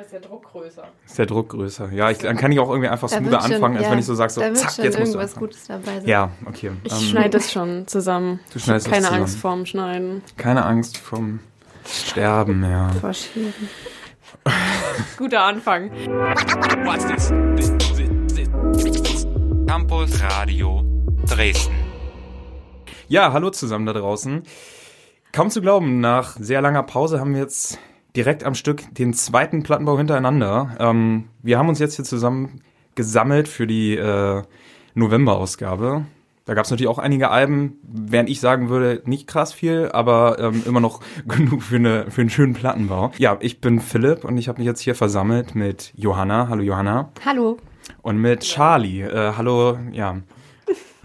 Da ist der Druck größer. Ist der Druck größer. Ja, ich, dann kann ich auch irgendwie einfach smoother schon- anfangen, als ja, wenn ich so sage, so da zack, schon jetzt musst du anfangen. Gutes dabei sein. Ja, okay. Ich Ähm, schneide das schon zusammen. Du schneidest keine zusammen. Angst vorm Schneiden. Keine Angst vom Sterben, ja. Vorschieben. Guter Anfang. What's this. Campus Radio Dresden. Ja, hallo zusammen da draußen. Kaum zu glauben, nach sehr langer Pause haben wir jetzt direkt am Stück den zweiten Plattenbau hintereinander. Ähm, wir haben uns jetzt hier zusammen gesammelt für die äh, November-Ausgabe. Da gab es natürlich auch einige Alben, während ich sagen würde, nicht krass viel, aber ähm, immer noch genug für, eine, für einen schönen Plattenbau. Ja, ich bin Philipp und ich habe mich jetzt hier versammelt mit Johanna. Hallo Johanna. Hallo. Und mit Charlie. Äh, hallo, ja.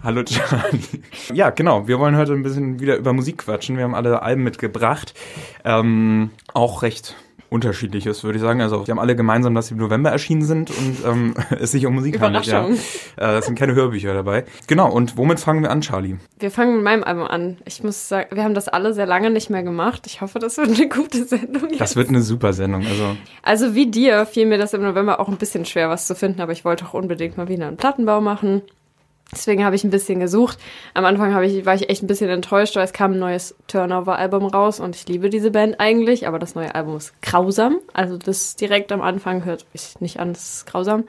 Hallo Charlie. Ja, genau. Wir wollen heute ein bisschen wieder über Musik quatschen. Wir haben alle Alben mitgebracht. Ähm, auch recht unterschiedliches, würde ich sagen. Also die haben alle gemeinsam, dass sie im November erschienen sind und ähm, es sich um Musik handelt. Ja. Äh, es sind keine Hörbücher dabei. Genau, und womit fangen wir an, Charlie? Wir fangen mit meinem Album an. Ich muss sagen, wir haben das alle sehr lange nicht mehr gemacht. Ich hoffe, das wird eine gute Sendung. Das jetzt. wird eine super Sendung. Also Also wie dir fiel mir das im November auch ein bisschen schwer, was zu finden, aber ich wollte auch unbedingt mal wieder einen Plattenbau machen. Deswegen habe ich ein bisschen gesucht. Am Anfang habe ich, war ich echt ein bisschen enttäuscht, weil es kam ein neues Turnover-Album raus und ich liebe diese Band eigentlich, aber das neue Album ist grausam. Also das direkt am Anfang hört sich nicht an, das ist grausam.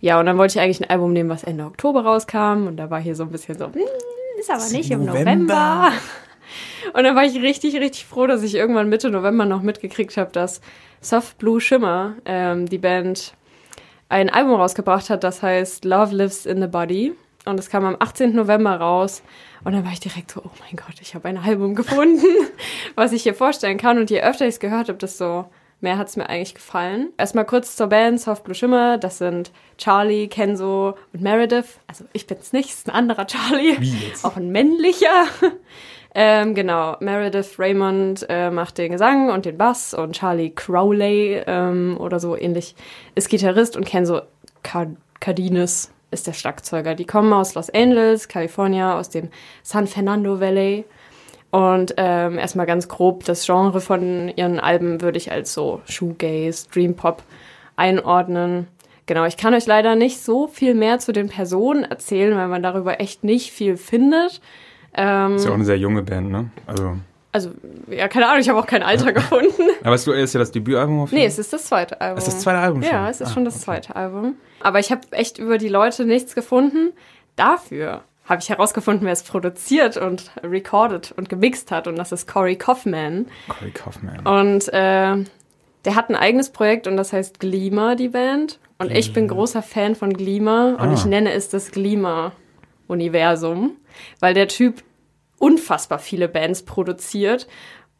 Ja, und dann wollte ich eigentlich ein Album nehmen, was Ende Oktober rauskam und da war hier so ein bisschen so, "Hm, ist aber nicht im November." November. Und dann war ich richtig, richtig froh, dass ich irgendwann Mitte November noch mitgekriegt habe, dass Soft Blue Shimmer, ähm, die Band, ein Album rausgebracht hat, das heißt Love Lives in the Body. Und es kam am 18. November raus. Und dann war ich direkt so, oh mein Gott, ich habe ein Album gefunden, was ich hier vorstellen kann. Und je öfter ich es gehört habe, desto mehr hat es mir eigentlich gefallen. Erstmal kurz zur Band Soft Blue Shimmer. Das sind Charlie, Kenzo und Meredith. Also ich bin's nicht, es ist ein anderer Charlie. Wie jetzt? Auch ein männlicher. Ähm, genau, Meredith Raymond äh, macht den Gesang und den Bass und Charlie Crowley ähm, oder so ähnlich ist Gitarrist und Kenzo Car- Cardenas ist der Schlagzeuger. Die kommen aus Los Angeles, California, aus dem San Fernando Valley. Und ähm, erstmal ganz grob, das Genre von ihren Alben würde ich als so Shoegaze, Dream Pop einordnen. Genau, ich kann euch leider nicht so viel mehr zu den Personen erzählen, weil man darüber echt nicht viel findet. Ähm, ist ja auch eine sehr junge Band, ne? Also, also, ja, keine Ahnung, ich habe auch kein Alter gefunden. aber es ist ja das Debütalbum auf Nee, es ist das zweite Album. Das ist das zweite Album schon? Ja, es ist Ah, schon das zweite Album. Aber ich habe echt über die Leute nichts gefunden. Dafür habe ich herausgefunden, wer es produziert und recorded und gemixt hat. Und das ist Corey Kaufman. Corey Kaufman. Und äh, der hat ein eigenes Projekt und das heißt Gleamer, die Band. Und ich bin großer Fan von Gleamer und Ah. ich nenne es das Gleamer-Universum, weil der Typ unfassbar viele Bands produziert.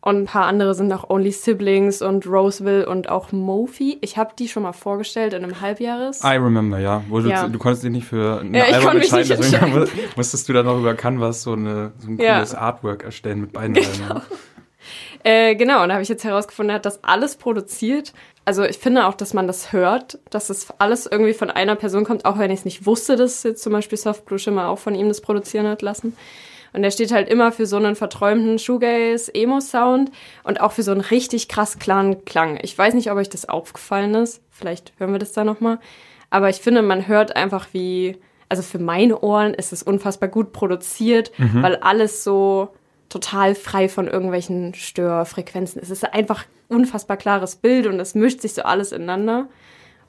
Und ein paar andere sind auch Only Siblings und Roseville und auch Mofi. Ich habe die schon mal vorgestellt in einem Halbjahres. I remember, ja. Wo du, Ja. du konntest dich nicht für ein Ja, ich Album nicht deswegen entscheiden. musstest du dann noch über Canvas so, eine, so ein Ja. cooles Artwork erstellen mit beiden Alben. Äh, genau, und da habe ich jetzt herausgefunden, er hat das alles produziert. Also ich finde auch, dass man das hört, dass das alles irgendwie von einer Person kommt, auch wenn ich es nicht wusste, dass jetzt zum Beispiel Soft Blue Shimmer auch von ihm das produzieren hat lassen. Und er steht halt immer für so einen verträumten Shoegaze-Emo-Sound und auch für so einen richtig krass klaren Klang. Ich weiß nicht, ob euch das aufgefallen ist. Vielleicht hören wir das da nochmal. Aber ich finde, man hört einfach wie, also für meine Ohren ist es unfassbar gut produziert, weil alles so total frei von irgendwelchen Störfrequenzen ist. Es ist einfach unfassbar klares Bild und es mischt sich so alles ineinander.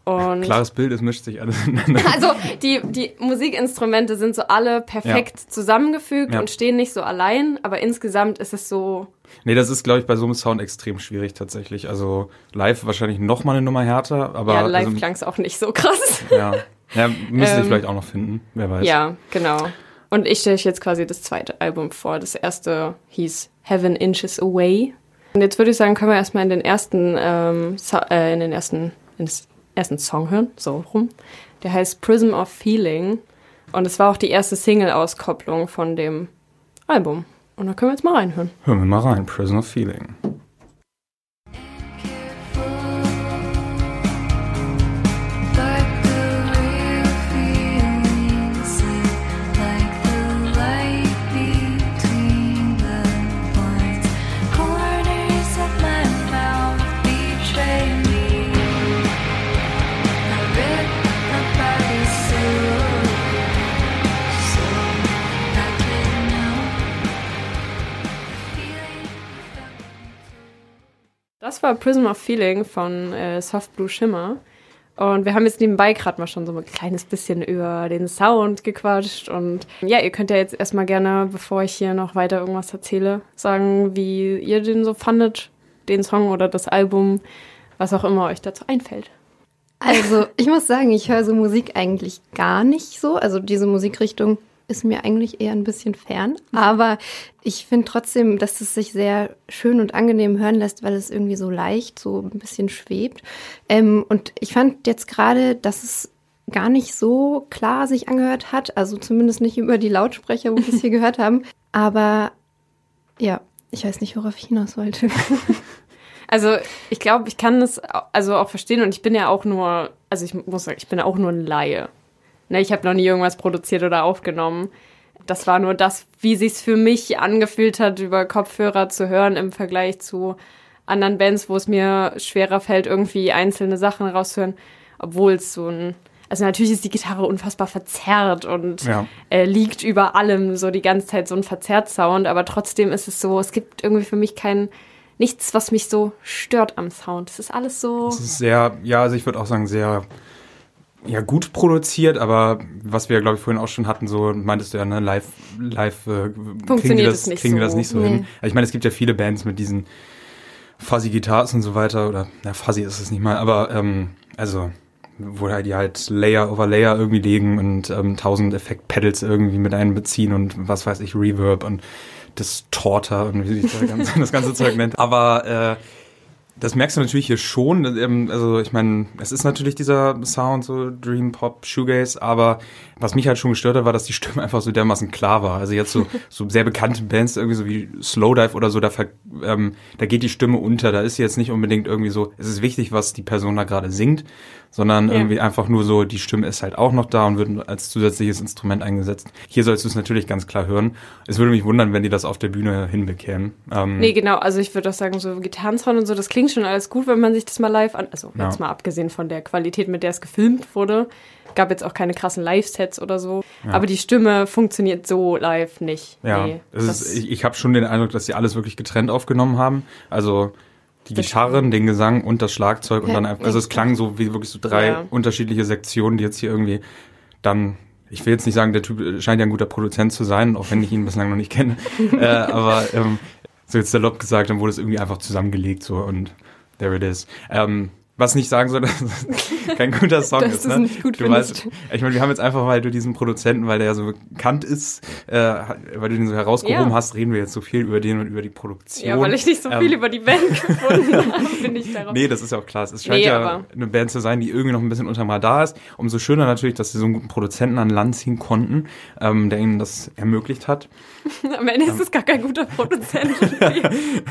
Und Klares Bild, es mischt sich alles ineinander. also die, die Musikinstrumente sind so alle perfekt zusammengefügt Ja. und stehen nicht so allein, aber insgesamt ist es so, Nee, das ist, glaube ich, bei so einem Sound extrem schwierig tatsächlich. Also live wahrscheinlich noch mal eine Nummer härter, aber ja, live also, klang es auch nicht so krass. ja. ja, müssen sie Ähm, vielleicht auch noch finden, wer weiß. Ja, genau. Und ich stelle euch jetzt quasi das zweite Album vor. Das erste hieß Heaven Inches Away. Und jetzt würde ich sagen, können wir erstmal in den ersten, ähm, so äh, in den ersten, in das ersten Song hören, so rum. Der heißt Prism of Feeling. Und es war auch die erste Single-Auskopplung von dem Album. Und da können wir jetzt mal reinhören. Hören wir mal rein, Prison of Feeling. War Prism of Feeling von äh, Soft Blue Shimmer. Und wir haben jetzt nebenbei gerade mal schon so ein kleines bisschen über den Sound gequatscht. Und ja, ihr könnt ja jetzt erstmal gerne, bevor ich hier noch weiter irgendwas erzähle, sagen, wie ihr den so fandet, den Song oder das Album, was auch immer euch dazu einfällt. Also, ich muss sagen, ich höre so Musik eigentlich gar nicht so. Also, diese Musikrichtung ist mir eigentlich eher ein bisschen fern. Aber ich finde trotzdem, dass es sich sehr schön und angenehm hören lässt, weil es irgendwie so leicht, so ein bisschen schwebt. Ähm, und ich fand jetzt gerade, dass es gar nicht so klar sich angehört hat. Also zumindest nicht über die Lautsprecher, wo wir es hier gehört haben. Aber ja, ich weiß nicht, worauf ich hinaus wollte. Also ich glaube, ich kann das also auch verstehen und ich bin ja auch nur, also ich muss sagen, ich bin ja auch nur ein Laie. Ne, ich habe noch nie irgendwas produziert oder aufgenommen. Das war nur das, wie sich's für mich angefühlt hat, über Kopfhörer zu hören im Vergleich zu anderen Bands, wo es mir schwerer fällt, irgendwie einzelne Sachen rauszuhören, obwohl es so ein also natürlich ist die Gitarre unfassbar verzerrt und Ja. äh, liegt über allem so die ganze Zeit so ein verzerrt Sound, aber trotzdem ist es so, es gibt irgendwie für mich kein nichts, was mich so stört am Sound. Es ist alles so. Es ist sehr, ja, also ich würde auch sagen, sehr ja, gut produziert, aber was wir, glaube ich, vorhin auch schon hatten, so meintest du ja, ne, live, live äh, kriegen Funktioniert das, nicht kriegen so. das nicht so Nee. hin. Also ich meine, es gibt ja viele Bands mit diesen Fuzzy Guitars und so weiter, oder na, Fuzzy ist es nicht mal, aber ähm, also wo halt die halt Layer over Layer irgendwie legen und ähm, tausend Effekt-Pedals irgendwie mit einbeziehen und was weiß ich, Reverb und Distorter und wie sich das ganze, das ganze Zeug nennt. Aber äh, das merkst du natürlich hier schon. ähm, Also ich meine, es ist natürlich dieser Sound, so Dream Pop, Shoegaze, aber was mich halt schon gestört hat, war, dass die Stimme einfach so dermaßen klar war. Also jetzt so, so sehr bekannte Bands, irgendwie so wie Slowdive oder so, da, ähm, da geht die Stimme unter. Da ist jetzt nicht unbedingt irgendwie so, es ist wichtig, was die Person da gerade singt, sondern Ja. irgendwie einfach nur so, die Stimme ist halt auch noch da und wird als zusätzliches Instrument eingesetzt. Hier sollst du es natürlich ganz klar hören. Es würde mich wundern, wenn die das auf der Bühne hinbekämen. Ähm, Nee, genau. Also ich würde auch sagen, so Gitarrensound und so, das klingt schon alles gut, wenn man sich das mal live an. Also Ja. jetzt mal abgesehen von der Qualität, mit der es gefilmt wurde. Gab jetzt auch keine krassen Live-Sets oder so. Aber die Stimme funktioniert so live nicht. Ja, nee, ist, ich, ich habe schon den Eindruck, dass sie alles wirklich getrennt aufgenommen haben. Also die Gitarren, den Gesang und das Schlagzeug und dann einfach, also es klang so wie wirklich so drei Ja. unterschiedliche Sektionen, die jetzt hier irgendwie dann ich will jetzt nicht sagen, der Typ scheint ja ein guter Produzent zu sein, auch wenn ich ihn bislang noch nicht kenne. äh, aber ähm, so jetzt salopp gesagt, dann wurde es irgendwie einfach zusammengelegt so und there it is. Ähm, was nicht sagen soll, dass es kein guter Song ist. Ne? nicht gut du findest. weißt, ich meine, wir haben jetzt einfach, weil du diesen Produzenten, weil der ja so bekannt ist, äh, weil du den so herausgehoben Ja. hast, reden wir jetzt so viel über den und über die Produktion. ja, weil ich nicht so Ähm, viel über die Band gefunden habe, bin ich darauf. Nee, das ist ja auch klar. Es scheint Nee, ja eine Band zu sein, die irgendwie noch ein bisschen unterm Radar ist. Umso schöner natürlich, dass sie so einen guten Produzenten an Land ziehen konnten, ähm, der ihnen das ermöglicht hat. Am Ende ist es gar kein guter Produzent.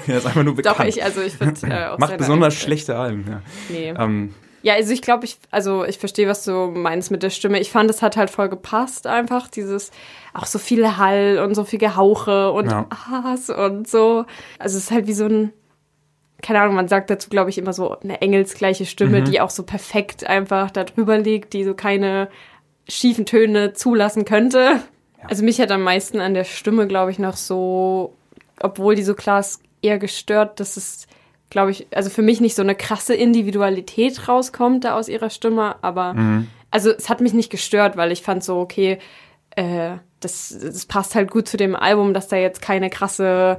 Er ist einfach nur bekannt. Doch, ich, also ich würde äh, Macht besonders schlechte Alben. Ja, Nee. ähm, Ja, also ich glaube, ich, also ich verstehe, was du meinst mit der Stimme. Ich fand, es hat halt voll gepasst, einfach dieses, auch so viel Hall und so viel Gehauche und Ja. Ahs und so. Also es ist halt wie so ein, keine Ahnung, man sagt dazu, glaube ich, immer so eine engelsgleiche Stimme, Mhm. die auch so perfekt einfach da drüber liegt, die so keine schiefen Töne zulassen könnte. Also mich hat am meisten an der Stimme, glaube ich, noch so, obwohl die so klar ist, eher gestört, dass es, glaube ich, also für mich nicht so eine krasse Individualität rauskommt da aus ihrer Stimme, aber also es hat mich nicht gestört, weil ich fand so, okay, äh, das, das passt halt gut zu dem Album, dass da jetzt keine krasse,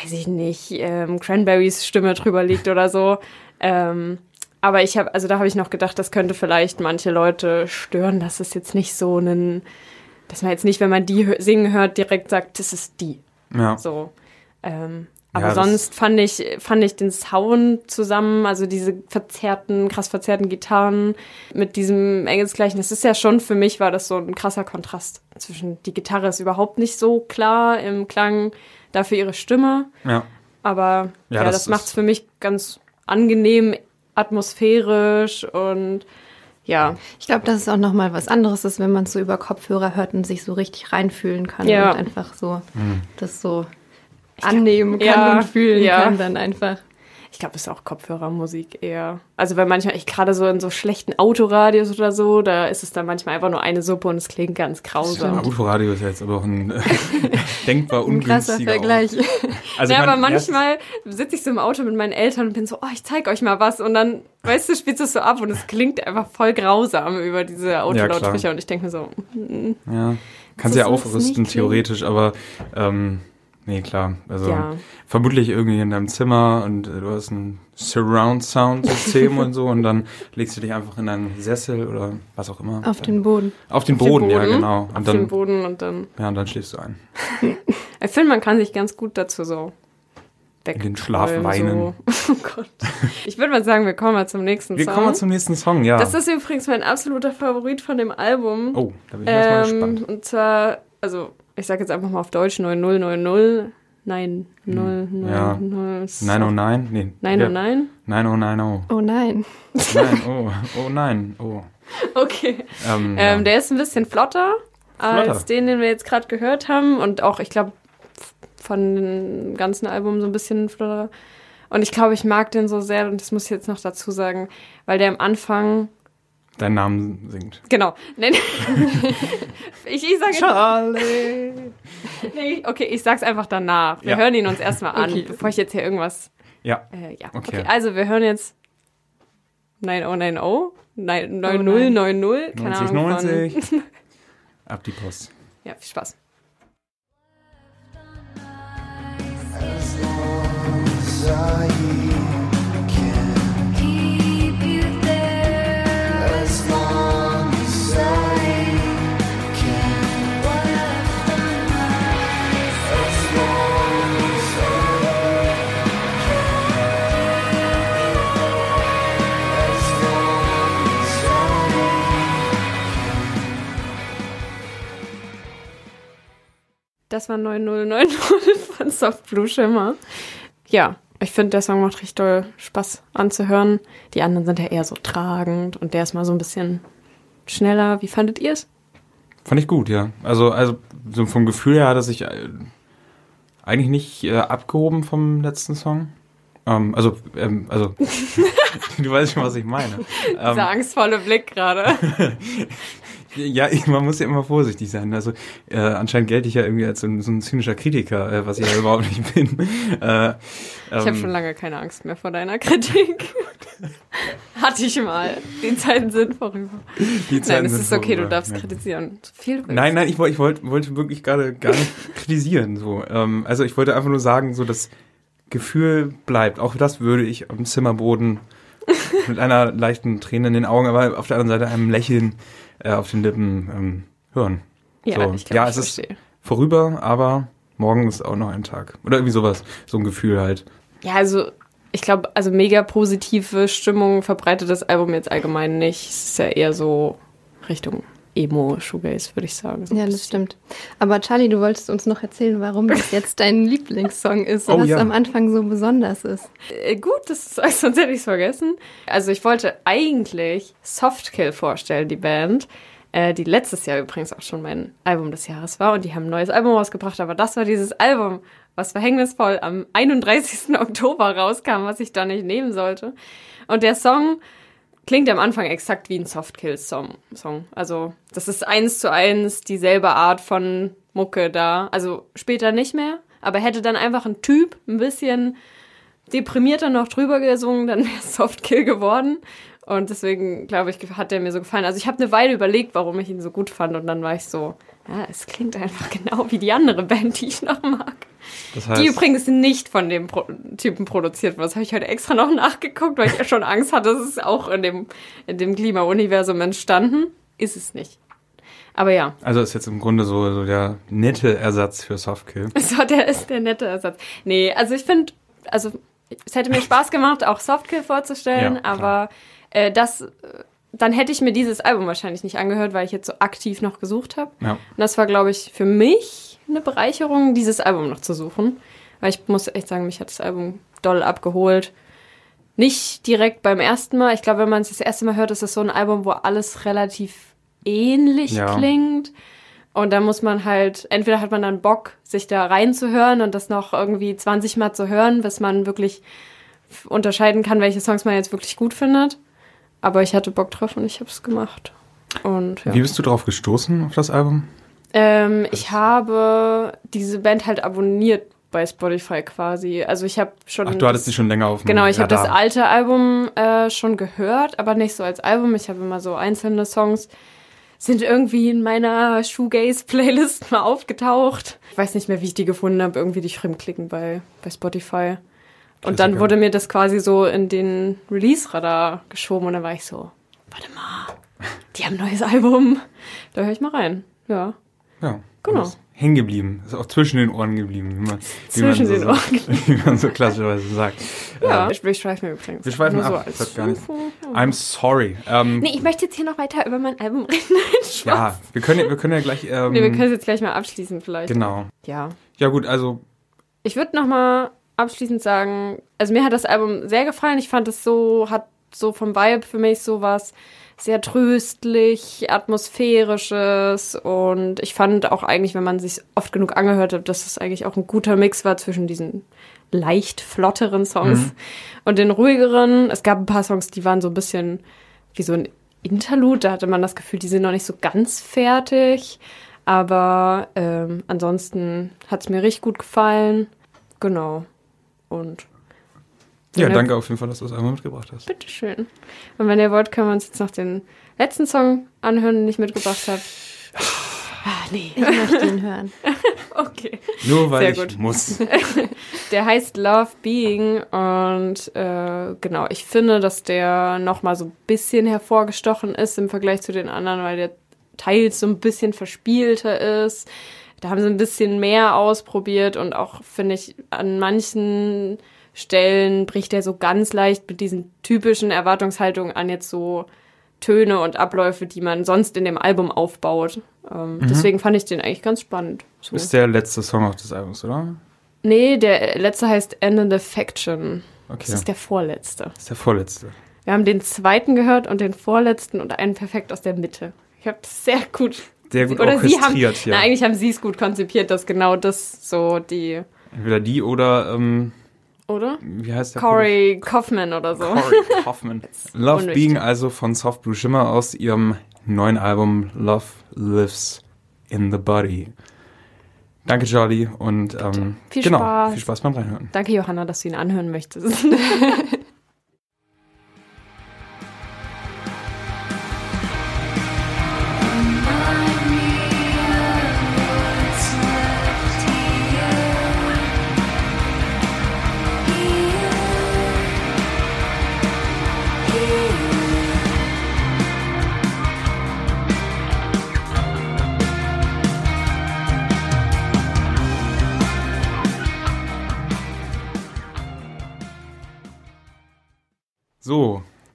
weiß ich nicht, ähm, Cranberries Stimme drüber liegt oder so. Ähm, aber ich habe, also da habe ich noch gedacht, das könnte vielleicht manche Leute stören, dass es jetzt nicht so einen, dass man jetzt nicht, wenn man die singen hört, direkt sagt, das ist die. ja. So. Ähm, aber das- sonst fand ich, fand ich den Sound zusammen, also diese verzerrten, krass verzerrten Gitarren mit diesem Engelsgleichen, das ist ja schon, für mich war das so ein krasser Kontrast zwischen, die Gitarre ist überhaupt nicht so klar im Klang, dafür ihre Stimme, ja. aber Ja, ja, das das, macht es ist- für mich ganz angenehm, atmosphärisch und ja, Ich glaube, dass es auch nochmal was anderes ist, wenn man es so über Kopfhörer hört und sich so richtig reinfühlen kann Ja. und einfach so das so annehmen kann Ja, und fühlen ja. kann dann einfach. Ich glaube, es ist auch Kopfhörermusik eher. Also weil manchmal, ich gerade so in so schlechten Autoradios oder so, da ist es dann manchmal einfach nur eine Suppe und es klingt ganz grausam. Autoradio ist ja jetzt aber auch ein äh, denkbar Ein krasser ungünstiger Vergleich. Ort. Also ja, ich aber manchmal sitze ich so im Auto mit meinen Eltern und bin so, oh, ich zeig euch mal was. Und dann, weißt du, spielst du es so ab und es klingt einfach voll grausam über diese Autolautsprecher. klar. und ich denke mir so, mm, Ja, kannst ja aufrüsten, theoretisch, aber ähm, nee, klar. Also Ja. vermutlich irgendwie in deinem Zimmer und äh, du hast ein Surround-Sound-System und so und dann legst du dich einfach in einen Sessel oder was auch immer. Auf den Boden. Auf den auf den Boden, ja, genau. Auf Und den dann, Boden und dann. ja, und dann schläfst du ein. Ich finde, man kann sich ganz gut dazu so weg. den Schlaf weinen. So. Oh Gott. Ich würde mal sagen, wir kommen mal zum nächsten Wir Song. kommen mal zum nächsten Song, ja. das ist übrigens mein absoluter Favorit von dem Album. oh, da bin ich erstmal Ähm, gespannt. und zwar, also ich sage jetzt einfach mal auf Deutsch 9090. Nein, 0, 0, ja. 0. 909? Nee. Nein, ja. oh nein. 9090. Oh nein. Nein, oh, oh nein, oh. Okay. Ähm, Ähm, ja. der ist ein bisschen flotter, als Flotter. den, den wir jetzt gerade gehört haben. Und auch, ich glaube, von dem ganzen Album so ein bisschen flotter. Und ich glaube, ich mag den so sehr, und das muss ich jetzt noch dazu sagen, weil der am Anfang. Deinen Namen singt. Genau. Nein. ich ich sage Charlie. nee, okay, ich sag's einfach danach. Wir Ja. hören ihn uns erstmal an, Okay. bevor ich jetzt hier irgendwas. Ja, Äh, ja, Okay. okay. Also, wir hören jetzt 9090. Nein, nein. 9090. Keine 90, Ahnung. 90. Von, Ab die Post. ja, viel Spaß. Keep Das war 9090 von Soft Blue Shimmer. Ja, ich finde, der Song macht richtig doll Spaß anzuhören. Die anderen sind ja eher so tragend und der ist mal so ein bisschen schneller. Wie fandet ihr es? Fand ich gut, ja. Also, also so vom Gefühl her hat er sich äh, eigentlich nicht äh, abgehoben vom letzten Song. Ähm, also, ähm, also du weißt schon, was ich meine. Ähm, Dieser angstvolle Blick gerade. Ja, ich, man muss ja immer vorsichtig sein. Also äh, anscheinend gelte ich ja irgendwie als so ein, so ein zynischer Kritiker, äh, was ich ja überhaupt nicht bin. Äh, Ich habe ähm, schon lange keine Angst mehr vor deiner Kritik. Hatte ich mal. Die Zeiten sind vorüber. die Zeiten Nein, es ist okay, du vorüber. darfst Ja. kritisieren. Viel du. Nein, nein, ich, wollte ich wollte wollte wirklich gerade gar nicht kritisieren. So. Ähm, also ich wollte einfach nur sagen, so das Gefühl bleibt. Auch das würde ich am Zimmerboden mit einer leichten Träne in den Augen, aber auf der anderen Seite einem Lächeln äh, auf den Lippen ähm, hören. Ja, so. ich glaub, ja ich es ist verstehe. vorüber, aber morgen ist auch noch ein Tag. Oder irgendwie sowas. So ein Gefühl halt. Ja, also ich glaube, also mega positive Stimmung verbreitet das Album jetzt allgemein nicht. Es ist ja eher so Richtung Emo, Shoegaze, würde ich sagen. So Ja, das stimmt. Aber Charlie, du wolltest uns noch erzählen, warum das jetzt dein Lieblingssong ist und Oh, was ja. am Anfang so besonders ist. Äh, gut, das ist, sonst hätte ich es vergessen. Also ich wollte eigentlich Softkill vorstellen, die Band, äh, die letztes Jahr übrigens auch schon mein Album des Jahres war und die haben ein neues Album rausgebracht, aber das war dieses Album, was verhängnisvoll am 31. Oktober rauskam, was ich da nicht nehmen sollte. Und der Song klingt am Anfang exakt wie ein Softkill-Song. Song. Also das ist eins zu eins dieselbe Art von Mucke da. Also später nicht mehr, aber hätte dann einfach ein Typ ein bisschen deprimierter noch drüber gesungen, dann wäre Softkill geworden. Und deswegen, glaube ich, hat der mir so gefallen. Also ich habe eine Weile überlegt, warum ich ihn so gut fand. Und dann war ich so, ja, es klingt einfach genau wie die andere Band, die ich noch mag. Das Die heißt, übrigens nicht von dem Pro Typen produziert wurde. Das habe ich heute extra noch nachgeguckt, weil ich ja schon Angst hatte, es ist auch in dem, in dem Klimauniversum entstanden. Ist es nicht. Aber ja, also ist jetzt im Grunde so, so der nette Ersatz für Softkill. so, der ist der nette Ersatz. Nee, also ich finde, also es hätte mir Spaß gemacht, auch Softkill vorzustellen, Ja, aber äh, das, äh, dann hätte ich mir dieses Album wahrscheinlich nicht angehört, weil ich jetzt so aktiv noch gesucht habe. Ja. Und das war, glaube ich, für mich eine Bereicherung, dieses Album noch zu suchen. Weil ich muss echt sagen, mich hat das Album doll abgeholt. Nicht direkt beim ersten Mal. Ich glaube, wenn man es das erste Mal hört, ist es so ein Album, wo alles relativ ähnlich Ja. klingt. Und da muss man halt, entweder hat man dann Bock, sich da reinzuhören und das noch irgendwie 20 Mal zu hören, bis man wirklich unterscheiden kann, welche Songs man jetzt wirklich gut findet. Aber ich hatte Bock drauf und ich habe es gemacht. Und ja. Wie bist du drauf gestoßen auf das Album? Ähm, ich habe diese Band halt abonniert bei Spotify quasi. Also ich habe schon. Ach, du hattest sie schon länger auf Genau, ich habe das alte Album äh, schon gehört, aber nicht so als Album. Ich habe immer so einzelne Songs sind irgendwie in meiner Shoegaze-Playlist mal aufgetaucht. Ich weiß nicht mehr, wie ich die gefunden habe. Irgendwie durch Rimklicken bei, bei Spotify. Und dann wurde mir das quasi so in den Release-Radar geschoben und dann war ich so, warte mal, die haben ein neues Album. Da höre ich mal rein. Ja. Ja. Genau. Hängen geblieben. Ist auch zwischen den Ohren geblieben, wie man, Zwischen wie man den so, Ohren. Wie man so klassischerweise sagt. Ja, Ähm, ich, wir schweifen übrigens. wir schweifen so ab. hat gar nicht. I'm sorry. Ähm, Nee, ich möchte jetzt hier noch weiter über mein Album reden. Ja, wir können, ja- wir können ja gleich. Ähm, Nee, wir können es jetzt gleich mal abschließen vielleicht. genau. Ja. Ja gut, also Ich würde noch mal abschließend sagen, also mir hat das Album sehr gefallen. Ich fand es so, hat so vom Vibe für mich sowas sehr tröstlich, atmosphärisches und ich fand auch eigentlich, wenn man sich oft genug angehört hat, dass es eigentlich auch ein guter Mix war zwischen diesen leicht flotteren Songs und den ruhigeren. Es gab ein paar Songs, die waren so ein bisschen wie so ein Interlude, da hatte man das Gefühl, die sind noch nicht so ganz fertig. Aber ähm, ansonsten hat es mir richtig gut gefallen. Genau. Und ja, danke auf jeden Fall, dass du das Album mitgebracht hast. bitteschön. Und wenn ihr wollt, können wir uns jetzt noch den letzten Song anhören, den ich mitgebracht habe. Ah, nee. Ich möchte ihn hören. Okay. Nur weil Sehr ich gut. muss. Der heißt Love Being und äh, genau, ich finde, dass der nochmal so ein bisschen hervorgestochen ist im Vergleich zu den anderen, weil der teils so ein bisschen verspielter ist. Da haben sie ein bisschen mehr ausprobiert und auch, finde ich, an manchen Stellen bricht er so ganz leicht mit diesen typischen Erwartungshaltungen an jetzt so Töne und Abläufe, die man sonst in dem Album aufbaut. Ähm, Deswegen fand ich den eigentlich ganz spannend. So. Ist der letzte Song auf des Albums, oder? Nee, der letzte heißt End in the Faction. Das Okay. ist der vorletzte. ist der vorletzte. Wir haben den zweiten gehört und den vorletzten und einen perfekt aus der Mitte. Ich habe das sehr gut. Sehr gut Oder sie haben, orchestriert, ja. na, eigentlich haben sie es gut konzipiert, dass genau das so die, Entweder die oder, ähm, oder? wie heißt der? Corey Kaufman oder so. Corey Kaufman. Love Unnötig. Being also von Soft Blue Shimmer aus ihrem neuen Album Love Lives in the Body. Danke, Charlie. Und ähm, Viel genau, Spaß. viel Spaß beim Reinhören. Danke, Johanna, dass du ihn anhören möchtest.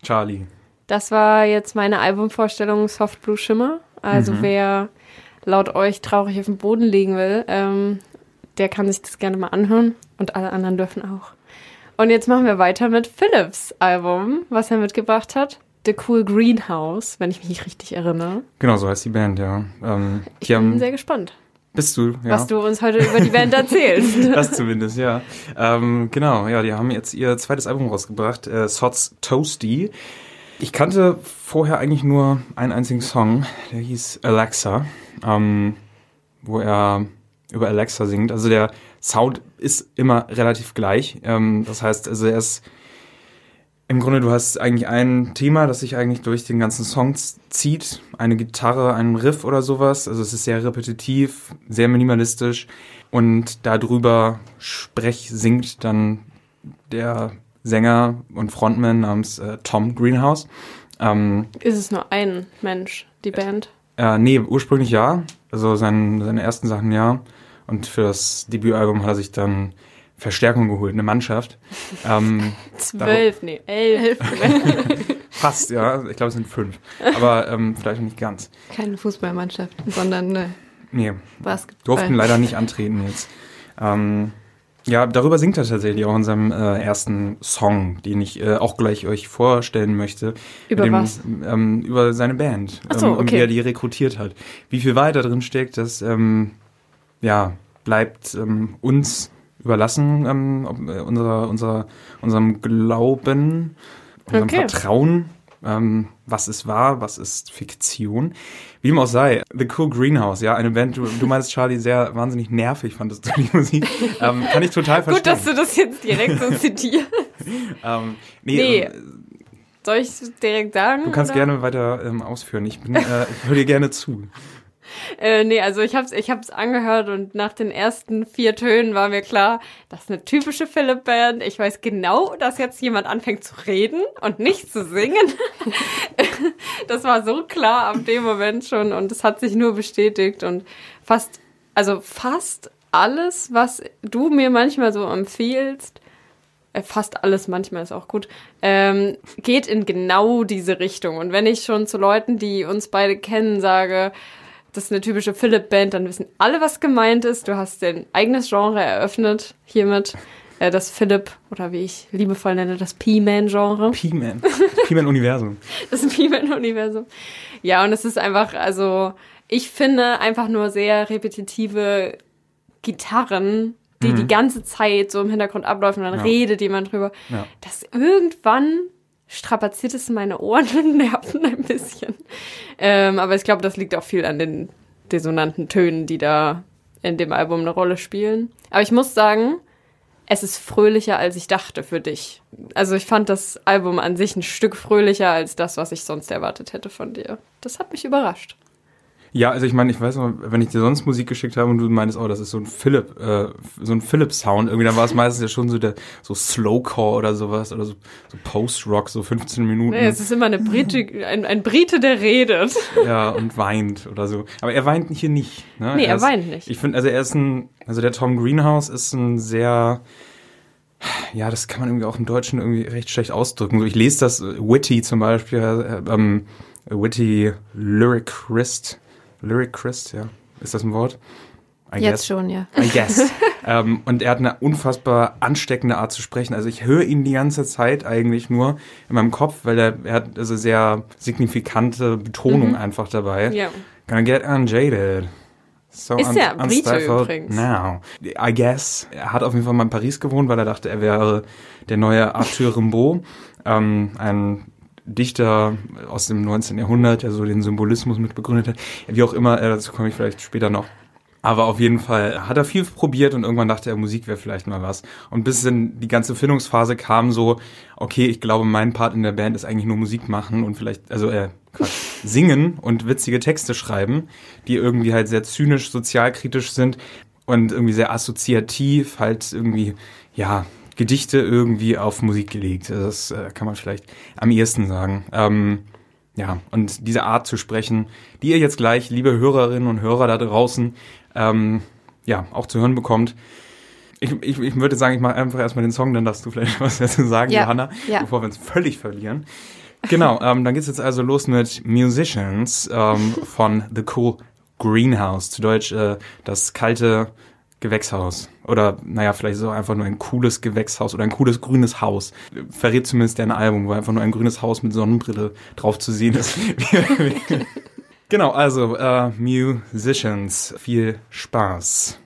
Charlie. Das war jetzt meine Albumvorstellung Soft Blue Shimmer. Also Mhm. wer laut euch traurig auf dem Boden liegen will, ähm, der kann sich das gerne mal anhören. Und alle anderen dürfen auch. Und jetzt machen wir weiter mit Philips Album, was er mitgebracht hat. The Cool Greenhouse, wenn ich mich richtig erinnere. Genau, so heißt die Band, ja. Ähm, Ich bin haben, sehr gespannt, bist du, ja. was du uns heute über die Band erzählst. Das zumindest, ja. Ähm, genau, ja, die haben jetzt ihr zweites Album rausgebracht, äh, Sots Toasty. Ich kannte vorher eigentlich nur einen einzigen Song, der hieß Alexa, ähm, wo er über Alexa singt. Also der Sound ist immer relativ gleich. Ähm, das heißt, also er ist im Grunde, du hast eigentlich ein Thema, das sich eigentlich durch den ganzen Song zieht. Eine Gitarre, einen Riff oder sowas. Also es ist sehr repetitiv, sehr minimalistisch. Und darüber sprech singt dann der Sänger und Frontman namens äh, Tom Greenhouse. Ähm, Ist es nur ein Mensch, die Band? äh, nee, ursprünglich ja. Also sein, seine ersten Sachen ja. Und für das Debütalbum hat er sich dann Verstärkung geholt, eine Mannschaft. ähm, Zwölf, nee, elf. fast, ja. Ich glaube, es sind fünf. Aber ähm, vielleicht noch nicht ganz. Keine Fußballmannschaft, sondern eine Nee, Basketball. durften leider nicht antreten jetzt. Ähm, ja, darüber singt er tatsächlich auch in seinem äh, ersten Song, den ich äh, auch gleich euch vorstellen möchte. Über Dem, was? Ähm, über seine Band. Ach so, ähm, und okay. wie er die rekrutiert hat. Wie viel weiter drin steckt, das ähm, ja, bleibt ähm, uns überlassen, ähm, äh, unserer, unserer, unserem Glauben, unserem Okay. Vertrauen. Ähm, was ist wahr, was ist Fiktion? Wie dem auch sei, The Cool Greenhouse, ja, eine Band, du, du meinst, Charlie, sehr wahnsinnig nervig fandest du die Musik. ähm, kann ich total verstehen. Gut, dass du das jetzt direkt so zitierst. ähm, nee, Nee, ähm, Soll ich direkt sagen? du kannst oder? gerne weiter ähm, ausführen. Ich bin, äh, ich höre dir gerne zu. Äh, nee, also ich hab's, ich hab's angehört und nach den ersten vier Tönen war mir klar, das ist eine typische Philipp-Band. Ich weiß genau, dass jetzt jemand anfängt zu reden und nicht zu singen. das war so klar ab dem Moment schon und es hat sich nur bestätigt und fast, also fast alles, was du mir manchmal so empfiehlst, äh, fast alles, manchmal ist auch gut, ähm, geht in genau diese Richtung. Und wenn ich schon zu Leuten, die uns beide kennen, sage, das ist eine typische Philipp-Band, dann wissen alle, was gemeint ist. Du hast dein eigenes Genre eröffnet hiermit. Äh, das Philipp, oder wie ich liebevoll nenne, das P-Man-Genre. P-Man. P-Man-Universum. Das P-Man-Universum. Ja, und es ist einfach, also, ich finde einfach nur sehr repetitive Gitarren, die die ganze Zeit so im Hintergrund ablaufen und dann Ja. redet jemand drüber. Ja. Das irgendwann strapaziert es meine Ohren und Nerven ein bisschen. Ähm, aber ich glaube, das liegt auch viel an den dissonanten Tönen, die da in dem Album eine Rolle spielen. Aber ich muss sagen, es ist fröhlicher, als ich dachte für dich. Also ich fand das Album an sich ein Stück fröhlicher als das, was ich sonst erwartet hätte von dir. Das hat mich überrascht. Ja, also ich meine, ich weiß noch, wenn ich dir sonst Musik geschickt habe und du meinst, oh, das ist so ein Philipp, äh, so ein Philipp-Sound, irgendwie, dann war es meistens ja schon so der, so Slowcore oder sowas oder so, so Post-Rock, so 15 Minuten. Nee, es ist immer eine Brite, ein, ein Brite, der redet. ja, und weint oder so. Aber er weint hier nicht. Ne? Nee, er ist, weint nicht. Ich finde, also er ist ein, also der Tom Greenhouse ist ein sehr, ja, das kann man irgendwie auch im Deutschen irgendwie recht schlecht ausdrücken. So, ich lese das, Witty zum Beispiel, äh, ähm, Witty Lyricist, Lyricist, ja, ist das ein Wort? I Jetzt guess. schon, ja. I guess. ähm, und er hat eine unfassbar ansteckende Art zu sprechen. Also ich höre ihn die ganze Zeit eigentlich nur in meinem Kopf, weil er, er hat also sehr signifikante Betonung einfach dabei. Ja. Gonna get unjaded. So Ist ja Brite übrigens. Now. I guess. Er hat auf jeden Fall mal in Paris gewohnt, weil er dachte, er wäre der neue Arthur Rimbaud. Ähm, ein Dichter aus dem 19. Jahrhundert, der so den Symbolismus mit begründet hat. Wie auch immer, äh, dazu komme ich vielleicht später noch. Aber auf jeden Fall hat er viel probiert und irgendwann dachte er, Musik wäre vielleicht mal was. Und bis in die ganze Findungsphase kam so, okay, ich glaube, mein Part in der Band ist eigentlich nur Musik machen und vielleicht, also äh, Quatsch, singen und witzige Texte schreiben, die irgendwie halt sehr zynisch, sozialkritisch sind und irgendwie sehr assoziativ, halt irgendwie, ja, Gedichte irgendwie auf Musik gelegt. Das äh, kann man vielleicht am ehesten sagen. Ähm, ja, und diese Art zu sprechen, die ihr jetzt gleich, liebe Hörerinnen und Hörer da draußen, ähm, ja, auch zu hören bekommt. Ich, ich, ich würde sagen, ich mache einfach erstmal den Song, dann darfst du vielleicht was dazu sagen, Ja, Johanna, ja. bevor wir uns völlig verlieren. Genau, ähm, dann geht's jetzt also los mit Musicians ähm, von The Cool Greenhouse, zu Deutsch äh, das kalte Gewächshaus. Oder, naja, vielleicht so einfach nur ein cooles Gewächshaus oder ein cooles grünes Haus. Verrät zumindest ein Album, wo einfach nur ein grünes Haus mit Sonnenbrille drauf zu sehen ist. genau, also äh, Musicians. Viel Spaß.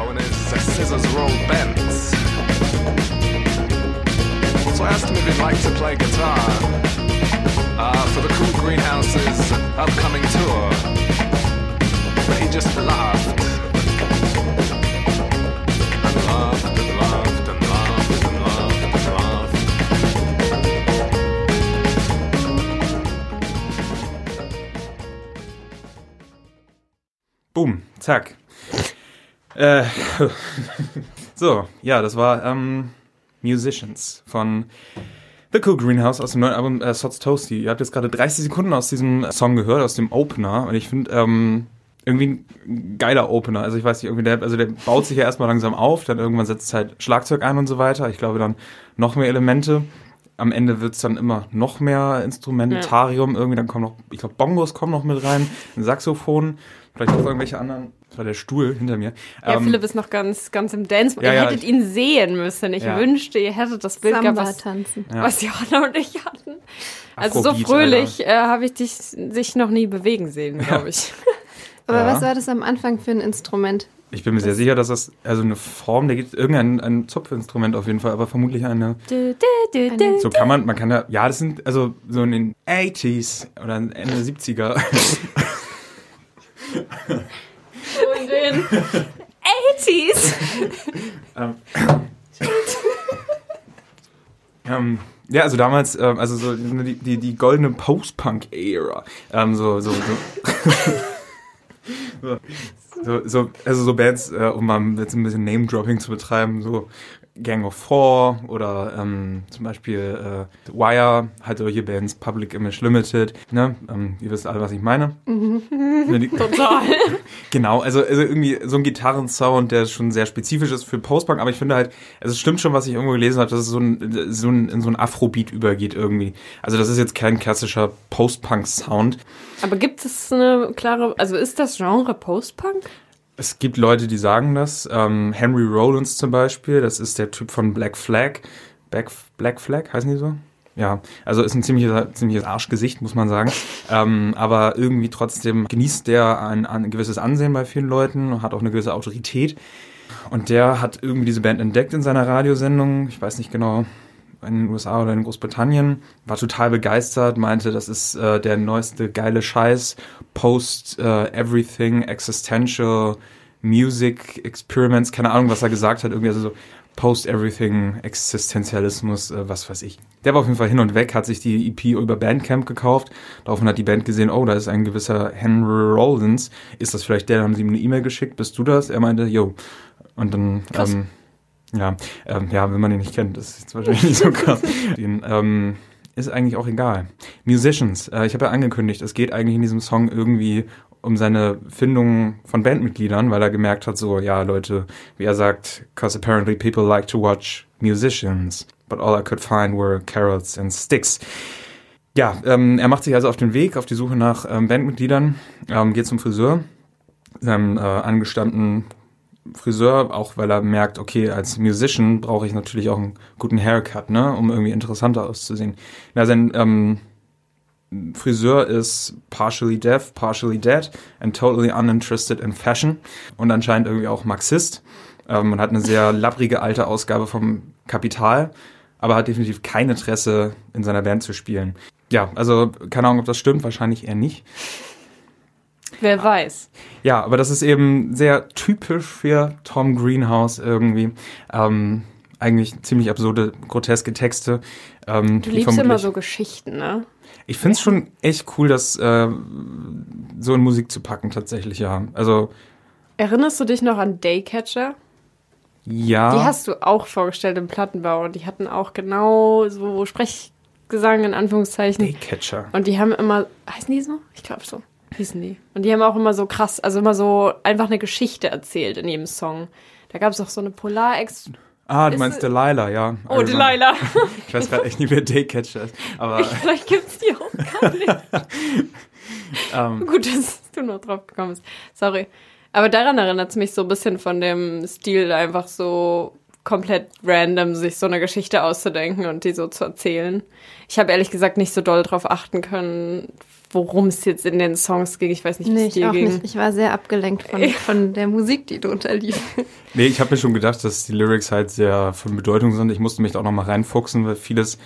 Oh, and his scissors are all bent. So I asked him if he'd like to play guitar uh, for the Cool Greenhouse's upcoming tour. But he just laughed. Boom, zack. Äh, so, ja, das war ähm, Musicians von The Cool Greenhouse aus dem neuen Album äh, Sots Toasty. Ihr habt jetzt gerade 30 Sekunden aus diesem Song gehört, aus dem Opener. Und ich finde, ähm, irgendwie ein geiler Opener. Also ich weiß nicht, irgendwie der, also der baut sich ja erstmal langsam auf, dann irgendwann setzt halt Schlagzeug ein und so weiter. Ich glaube dann noch mehr Elemente. Am Ende wird's dann immer noch mehr Instrumentarium. Irgendwie dann kommen noch, ich glaube, Bongos kommen noch mit rein, ein Saxophon, vielleicht noch irgendwelche anderen. Das war der Stuhl hinter mir. Ja, Ähm, Philipp ist noch ganz, ganz im Dance. Ja, ihr ja, hättet ich- ihn sehen müssen. Ich Ja. wünschte, ihr hättet das Bild gehabt, Samba was, tanzen. Ja. was Johanna und ich hatten. Also so Afrobeat, fröhlich äh, habe ich dich sich noch nie bewegen sehen, glaube ich. Aber Ja. was war das am Anfang für ein Instrument? Ich bin mir sehr sicher, dass das also eine Form, da gibt irgendein ein Zupfinstrument auf jeden Fall, aber vermutlich eine. Du, du, du, du. So kann man, man kann da, ja, das sind also so in den 80s oder Ende 70er. in den 80s. Ähm, ja, also damals, ähm, also so die, die, die goldene Post-Punk-Ära. Ähm, so, so, so, so, so, also so Bands, äh, um mal jetzt ein bisschen Name-Dropping zu betreiben, so Gang of Four oder ähm, zum Beispiel äh, Wire, halt solche Bands, Public Image Limited, ne? Ähm, ihr wisst alle, was ich meine. Ne, Total. Genau, also, also irgendwie so ein Gitarrensound, der schon sehr spezifisch ist für Postpunk, aber ich finde halt, also es stimmt schon, was ich irgendwo gelesen habe, dass es so ein, so ein, in so ein Afrobeat übergeht irgendwie. Also das ist jetzt kein klassischer Postpunk-Sound. Aber gibt es eine klare, also ist das Genre Post-Punk? Es gibt Leute, die sagen das. Ähm, Henry Rollins zum Beispiel, das ist der Typ von Black Flag. Black, Black Flag, heißen die so? Ja, also ist ein ziemliches, ziemliches Arschgesicht, muss man sagen. Ähm, aber irgendwie trotzdem genießt der ein, ein gewisses Ansehen bei vielen Leuten und hat auch eine gewisse Autorität. Und der hat irgendwie diese Band entdeckt in seiner Radiosendung. Ich weiß nicht genau, in den USA oder in Großbritannien. War total begeistert, meinte, das ist äh, der neueste geile Scheiß. Post äh, Everything, Existential, Music, Experiments, keine Ahnung, was er gesagt hat. Irgendwie also so Post Everything, Existenzialismus, äh, was weiß ich. Der war auf jeden Fall hin und weg, hat sich die EP über Bandcamp gekauft. Daraufhin hat die Band gesehen, oh, da ist ein gewisser Henry Rollins. Ist das vielleicht der? Dann haben sie ihm eine E-Mail geschickt. Bist du das? Er meinte, yo. Und dann, Krass. ähm, ja, ähm, ja, wenn man den nicht kennt, das ist wahrscheinlich nicht so krass. Den, ähm, ist eigentlich auch egal. Musicians, äh, ich habe ja angekündigt, es geht eigentlich in diesem Song irgendwie um seine Findung von Bandmitgliedern, weil er gemerkt hat, so, ja, Leute, wie er sagt, cause apparently people like to watch musicians, but all I could find were carrots and sticks. Ja, ähm, er macht sich also auf den Weg, auf die Suche nach ähm, Bandmitgliedern, ähm, geht zum Friseur, seinem äh, angestammten Friseur, auch weil er merkt, okay, als Musician brauche ich natürlich auch einen guten Haircut, ne, um irgendwie interessanter auszusehen. Na, sein ähm, Friseur ist partially deaf, partially dead and totally uninterested in fashion und anscheinend irgendwie auch Marxist. Ähm, man hat eine sehr lapprige alte Ausgabe vom Kapital, aber hat definitiv kein Interesse, in seiner Band zu spielen. Ja, also keine Ahnung, ob das stimmt, wahrscheinlich eher nicht. Wer weiß. Ja, aber das ist eben sehr typisch für Tom Greenhouse irgendwie. Ähm, eigentlich ziemlich absurde, groteske Texte. Ähm, Du liebst immer so Geschichten, ne? Ich finde es schon echt cool, das äh, so in Musik zu packen, tatsächlich, ja. Also, Erinnerst du dich noch an Daycatcher? ja. Die hast du auch vorgestellt im Plattenbau und die hatten auch genau so Sprechgesang in Anführungszeichen. Daycatcher. Und die haben immer, heißen die so? Ich glaube so, hießen die. Und die haben auch immer so krass, also immer so einfach eine Geschichte erzählt in jedem Song. Da gab es auch so eine Polarex. Ah, du Ist- meinst Delilah, ja. Oh, Also, Delilah. Ich weiß gerade echt nicht, wer Daycatcher ist. Aber Vielleicht gibt's die auch gar nicht. ähm, Gut, dass du noch drauf gekommen bist. Sorry. Aber daran erinnert es mich so ein bisschen von dem Stil, einfach so komplett random sich so eine Geschichte auszudenken und die so zu erzählen. Ich habe ehrlich gesagt nicht so doll drauf achten können, worum es jetzt in den Songs ging. Ich weiß nicht, wie Nee, es ich dir auch ging. nicht. Ich war sehr abgelenkt von, von der Musik, die drunter lief. Nee, ich habe mir schon gedacht, dass die Lyrics halt sehr von Bedeutung sind. Ich musste mich da auch noch mal reinfuchsen, weil vieles,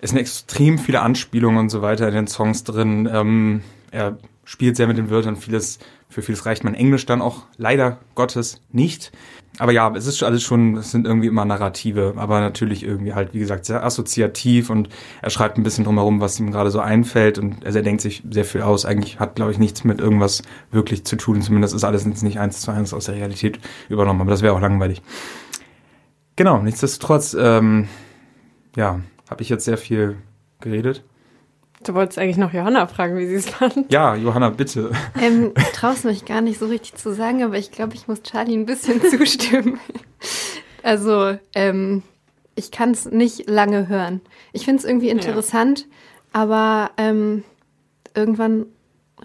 es sind extrem viele Anspielungen und so weiter in den Songs drin. Ähm, er spielt sehr mit den Wörtern, vieles, für vieles reicht mein Englisch dann auch leider Gottes nicht. Aber ja, es ist alles schon, es sind irgendwie immer Narrative, aber natürlich irgendwie halt, wie gesagt, sehr assoziativ und er schreibt ein bisschen drumherum, was ihm gerade so einfällt und also er denkt sich sehr viel aus. Eigentlich hat, glaube ich, nichts mit irgendwas wirklich zu tun. Zumindest ist alles jetzt nicht eins zu eins aus der Realität übernommen, aber das wäre auch langweilig. Genau, nichtsdestotrotz, ähm, ja, habe ich jetzt sehr viel geredet. Du wolltest eigentlich noch Johanna fragen, wie sie es fand. Ja, Johanna, bitte. Ähm, ich traue es mich gar nicht so richtig zu sagen, aber ich glaube, ich muss Charlie ein bisschen zustimmen. Also, ähm, ich kann es nicht lange hören. Ich finde es irgendwie interessant, aber ähm, irgendwann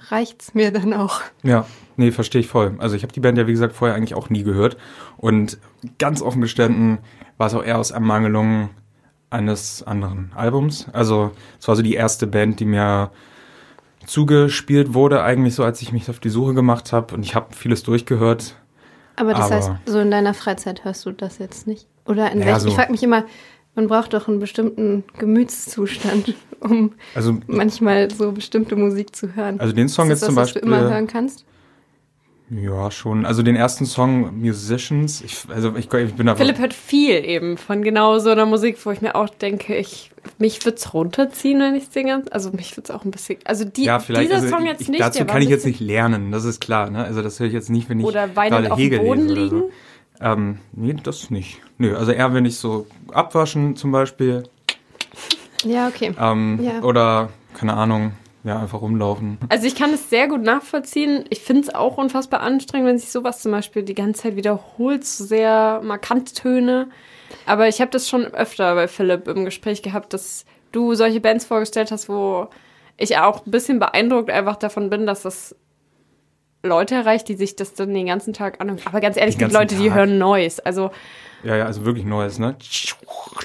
reicht's mir dann auch. Ja, nee, verstehe ich voll. Also ich habe die Band ja, wie gesagt, vorher eigentlich auch nie gehört. Und ganz offen gestanden war es auch eher aus Ermangelung eines anderen Albums. Also es war so die erste Band, die mir zugespielt wurde, eigentlich so, als ich mich auf die Suche gemacht habe. Und ich habe vieles durchgehört. Aber das Aber- heißt, so in deiner Freizeit hörst du das jetzt nicht? Oder in Naja, welchem? so- Ich frage mich immer, man braucht doch einen bestimmten Gemütszustand, um Also, manchmal so bestimmte Musik zu hören. also den Song ist jetzt das zum was, was Beispiel. du immer hören kannst? Ja, schon. Also den ersten Song Musicians, ich, also ich, ich bin da Philipp hört viel eben von genau so einer Musik, wo ich mir auch denke, ich, mich würde es runterziehen, wenn ich singe. Also mich würde es auch ein bisschen. Also die, ja, vielleicht, dieser also Song jetzt ich, nicht. dazu kann ich jetzt nicht lernen, das ist klar. Ne? Also das höre ich jetzt nicht, wenn ich Oder weinend gerade auf dem Hegel Boden lese liegen. Oder so. ähm, nee, das nicht. Nö, also eher wenn ich so abwaschen zum Beispiel Ja, okay. ähm, Ja. oder keine Ahnung, ja einfach rumlaufen. Also ich kann es sehr gut nachvollziehen. Ich finde es auch unfassbar anstrengend, wenn sich sowas zum Beispiel die ganze Zeit wiederholt, so sehr markante Töne. Aber ich habe das schon öfter bei Philipp im Gespräch gehabt, dass du solche Bands vorgestellt hast, wo ich auch ein bisschen beeindruckt einfach davon bin, dass das Leute erreicht, die sich das dann den ganzen Tag anhören. Aber ganz ehrlich, es gibt Leute, die Tag. hören Noise. Also Ja, ja, also wirklich Neues, ne?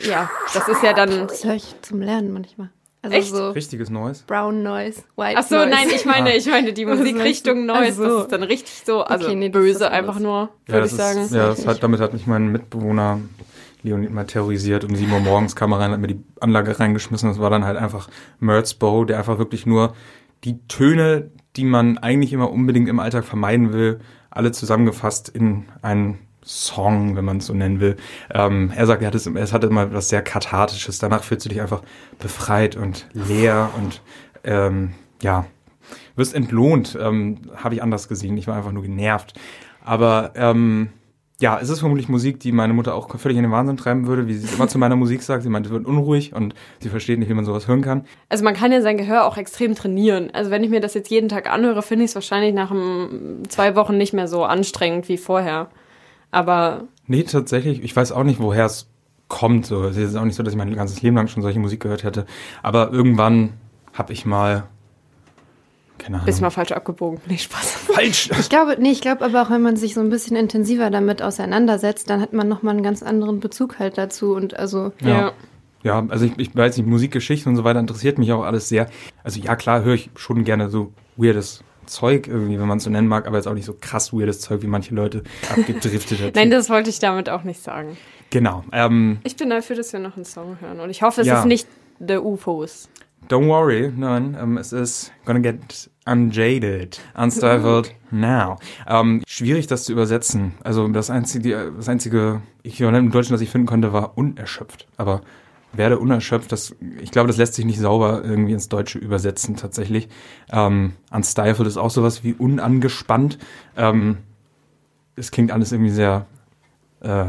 ja, das ist ja dann... Das höre ich zum Lernen manchmal. Also Echt? so Richtiges Neues. Brown Noise, White Ach so, Noise. nein, ich meine, ich meine die Musikrichtung du? Noise. So. Das ist dann richtig so, also Okay, nee, böse einfach nur, Ja, würde das ich sagen. Ist, ja, das hat, damit hat mich mein Mitbewohner Leonid mal terrorisiert. Um 7 Uhr morgens kam er rein, hat mir die Anlage reingeschmissen. Das war dann halt einfach Merzbow, der einfach wirklich nur die Töne, die man eigentlich immer unbedingt im Alltag vermeiden will, alle zusammengefasst in einen Song, wenn man es so nennen will. Ähm, er sagt, er hat es, es hatte immer was sehr Kathartisches. Danach fühlst du dich einfach befreit und leer und ähm, ja, wirst entlohnt. Ähm, Habe ich anders gesehen. Ich war einfach nur genervt. Aber ähm, ja, es ist vermutlich Musik, die meine Mutter auch völlig in den Wahnsinn treiben würde, wie sie immer zu meiner Musik sagt. Sie meint, es wird unruhig und sie versteht nicht, wie man sowas hören kann. Also man kann ja sein Gehör auch extrem trainieren. Also wenn ich mir das jetzt jeden Tag anhöre, finde ich es wahrscheinlich nach um, zwei Wochen nicht mehr so anstrengend wie vorher. Aber Nee, tatsächlich, ich weiß auch nicht, woher es kommt. So. Es ist auch nicht so, dass ich mein ganzes Leben lang schon solche Musik gehört hätte. Aber irgendwann habe ich mal, keine Ahnung. bist mal falsch abgebogen. Nee, Spaß. falsch. Ich glaube, nee, ich glaube aber auch, wenn man sich so ein bisschen intensiver damit auseinandersetzt, dann hat man nochmal einen ganz anderen Bezug halt dazu und also Ja. Ja. Ja, also ich, ich weiß nicht, Musikgeschichte und so weiter interessiert mich auch alles sehr. Also ja, klar höre ich schon gerne so weirdes Zeug irgendwie, wenn man es so nennen mag, aber jetzt auch nicht so krass weirdes Zeug, wie manche Leute abgedriftet hat. Nein, das wollte ich damit auch nicht sagen. Genau. Ähm, Ich bin dafür, dass wir noch einen Song hören. Und ich hoffe, es Ja. ist nicht The UFOs. don't worry, nein, ähm, es ist gonna get unjaded, unstifled now. Ähm, schwierig, das zu übersetzen. Also das einzige, das einzige Äquivalent im Deutschen, das ich finden konnte, war unerschöpft. Aber werde unerschöpft, das, ich glaube, das lässt sich nicht sauber irgendwie ins Deutsche übersetzen tatsächlich. Ähm, unstifled ist auch sowas wie unangespannt. Ähm, es klingt alles irgendwie sehr äh,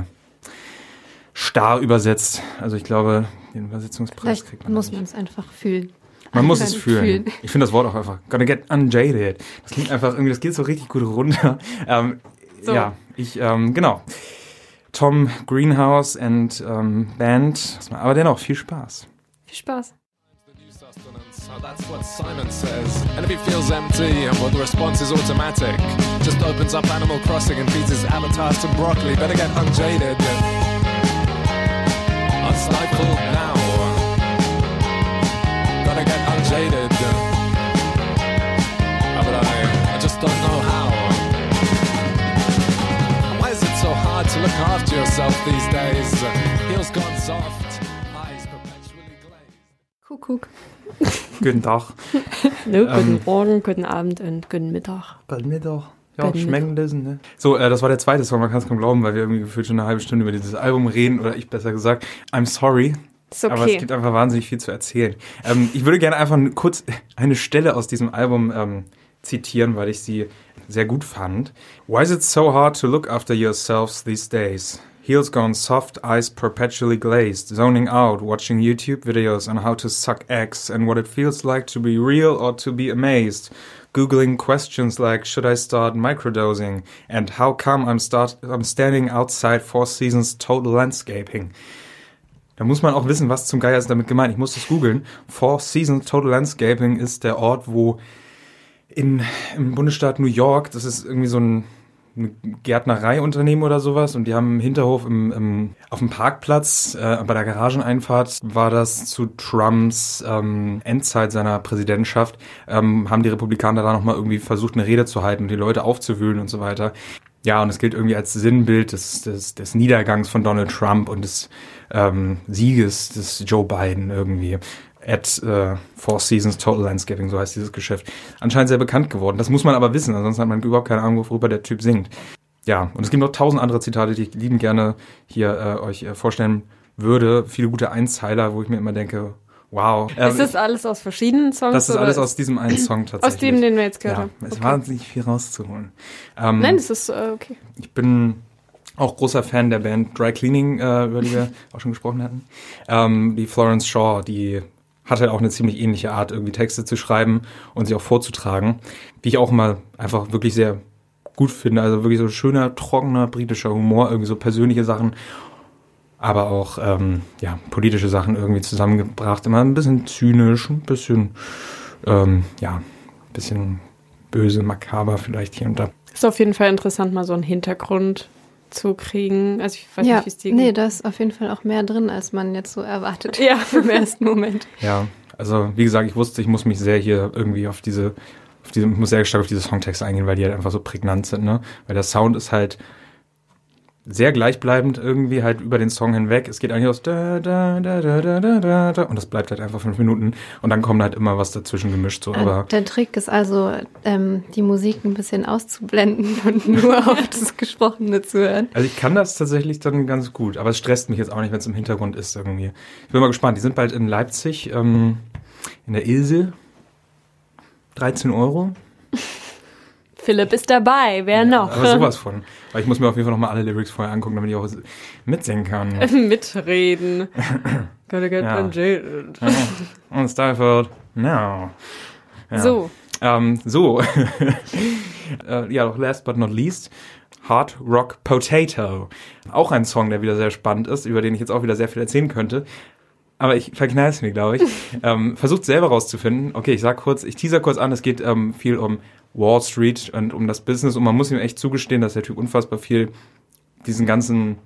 starr übersetzt. Also ich glaube, den Übersetzungspreis vielleicht kriegt man muss man es einfach fühlen. Man muss es fühlen. fühlen. Ich finde das Wort auch einfach. Gonna get unjaded. Das klingt einfach irgendwie, das geht so richtig gut runter. Ähm, So. Ja, ich, ähm, genau. Tom Greenhouse and ähm, Band. Aber dennoch viel Spaß. Viel Spaß. the new sustenance. That's what Simon says. And if he feels empty, well, the response is automatic. Just opens up Animal Crossing and feeds his avatars some broccoli. Better get unjaded. Unstifled now. Gotta get unjaded. But I, I just don't know to look after yourself these days? Heels gone soft, eyes perpetually glazed. Kuckuck. Guten Tag. Ähm. guten Morgen, guten Abend und guten Mittag. Guten Mittag. Ja, Guten schmecken lassen, ne? So, äh, das war der zweite Song, man kann es kaum glauben, weil wir irgendwie gefühlt schon eine halbe Stunde über dieses Album reden, oder ich besser gesagt. I'm sorry, Ist Aber es okay. gibt einfach wahnsinnig viel zu erzählen. Ähm, ich würde gerne einfach kurz eine Stelle aus diesem Album ähm, zitieren, weil ich sie sehr gut fand. Why is it so hard to look after yourselves these days? Heels gone soft, eyes perpetually glazed, zoning out, watching YouTube videos on how to suck eggs and what it feels like to be real or to be amazed. Googling questions like should I start microdosing and how come I'm start I'm standing outside Four Seasons Total Landscaping. Da muss man auch wissen, was zum Geier ist damit gemeint. Ich muss das googeln. Four Seasons Total Landscaping ist der Ort, wo in, im Bundesstaat New York, das ist irgendwie so ein, Gärtnereiunternehmen oder sowas und die haben im Hinterhof im, im, auf dem Parkplatz äh, bei der Garageneinfahrt war das zu Trumps ähm, Endzeit seiner Präsidentschaft, ähm, haben die Republikaner da nochmal irgendwie versucht, eine Rede zu halten und die Leute aufzuwühlen und so weiter. ja, und es gilt irgendwie als Sinnbild des, des, des Niedergangs von Donald Trump und des ähm, Sieges des Joe Biden irgendwie. At äh, Four Seasons Total Landscaping, so heißt dieses Geschäft. Anscheinend sehr bekannt geworden. Das muss man aber wissen, ansonsten hat man überhaupt keine Ahnung, worüber der Typ singt. Ja, und es gibt noch tausend andere Zitate, die ich lieben gerne hier äh, euch äh, vorstellen würde. Viele gute Einzeiler, wo ich mir immer denke, wow. Ähm, ist das alles aus verschiedenen Songs? das ist alles aus diesem einen Song tatsächlich. Aus dem, den wir jetzt gehört ja, haben. es ist Okay. wahnsinnig viel rauszuholen. Ähm, Nein, das ist äh, okay. ich bin auch großer Fan der Band Dry Cleaning, äh, über die wir auch schon gesprochen hatten. Ähm, die Florence Shaw, die hatte auch eine ziemlich ähnliche Art, irgendwie Texte zu schreiben und sie auch vorzutragen, die ich auch immer einfach wirklich sehr gut finde. Also wirklich so schöner, trockener britischer Humor, irgendwie so persönliche Sachen, aber auch ähm, ja politische Sachen irgendwie zusammengebracht. Immer ein bisschen zynisch, ein bisschen ähm, ja, ein bisschen böse, makaber vielleicht hier und da. Ist auf jeden Fall interessant, mal so einen Hintergrund zu kriegen. Also ich weiß ja, nicht, wie es dir nee, geht. da ist auf jeden Fall auch mehr drin, als man jetzt so erwartet Ja. im ersten Moment. Ja, also wie gesagt, ich wusste, ich muss mich sehr hier irgendwie auf diese, auf diese, ich muss sehr stark auf diese Songtexte eingehen, weil die halt einfach so prägnant sind, ne? Weil der Sound ist halt sehr gleichbleibend irgendwie halt über den Song hinweg. Es geht eigentlich aus da, da, da, da, da, da, da, da und das bleibt halt einfach fünf Minuten und dann kommt halt immer was dazwischen gemischt, so, aber der Trick ist also, ähm, die Musik ein bisschen auszublenden und nur auf das Gesprochene zu hören. Also ich kann das tatsächlich dann ganz gut, aber es stresst mich jetzt auch nicht, wenn es im Hintergrund ist irgendwie. Ich bin mal gespannt. Die sind bald in Leipzig, ähm, in der Ilse. 13 Euro. Philipp ist dabei, wer noch? Aber sowas von. Weil ich muss mir auf jeden Fall nochmal alle Lyrics vorher angucken, damit ich auch mitsingen kann. Mitreden. Gotta get Ja. unjaded. Und Stifled. No. Ja. So, Ähm, so. äh, ja, doch last but not least. Hard Rock Potato. Auch ein Song, der wieder sehr spannend ist, über den ich jetzt auch wieder sehr viel erzählen könnte. Aber ich verknall es mir, glaube ich. ähm, versucht selber rauszufinden. Okay, ich sag kurz, ich teaser kurz an, es geht ähm, viel um Wall Street und um das Business und man muss ihm echt zugestehen, dass der Typ unfassbar viel diesen ganzen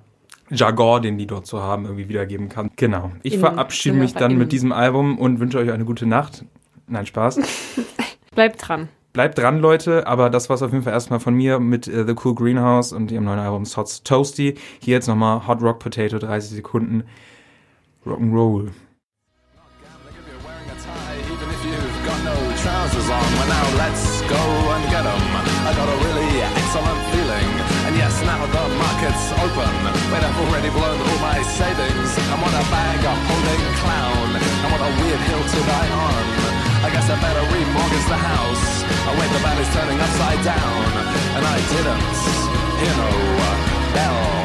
Jargon, den die dort so haben, irgendwie wiedergeben kann. Genau. Ich Innen, verabschiede mich dann mit diesem Album und wünsche euch eine gute Nacht. Nein, Spaß. bleibt dran. Bleibt dran, Leute, aber das war's auf jeden Fall erstmal von mir mit äh, The Cool Greenhouse und ihrem neuen Album Sots Toasty. Hier jetzt nochmal Hot Rock Potato, 30 Sekunden No trousers on. Well, now let's go and get 'em. I got a really excellent feeling. And yes, now the market's open. But I've already blown all my savings. I'm on a bag of holding clown. A weird hill to die on. I guess I better remortgage the house. I wait, the turning upside down. And I didn't hear no bell.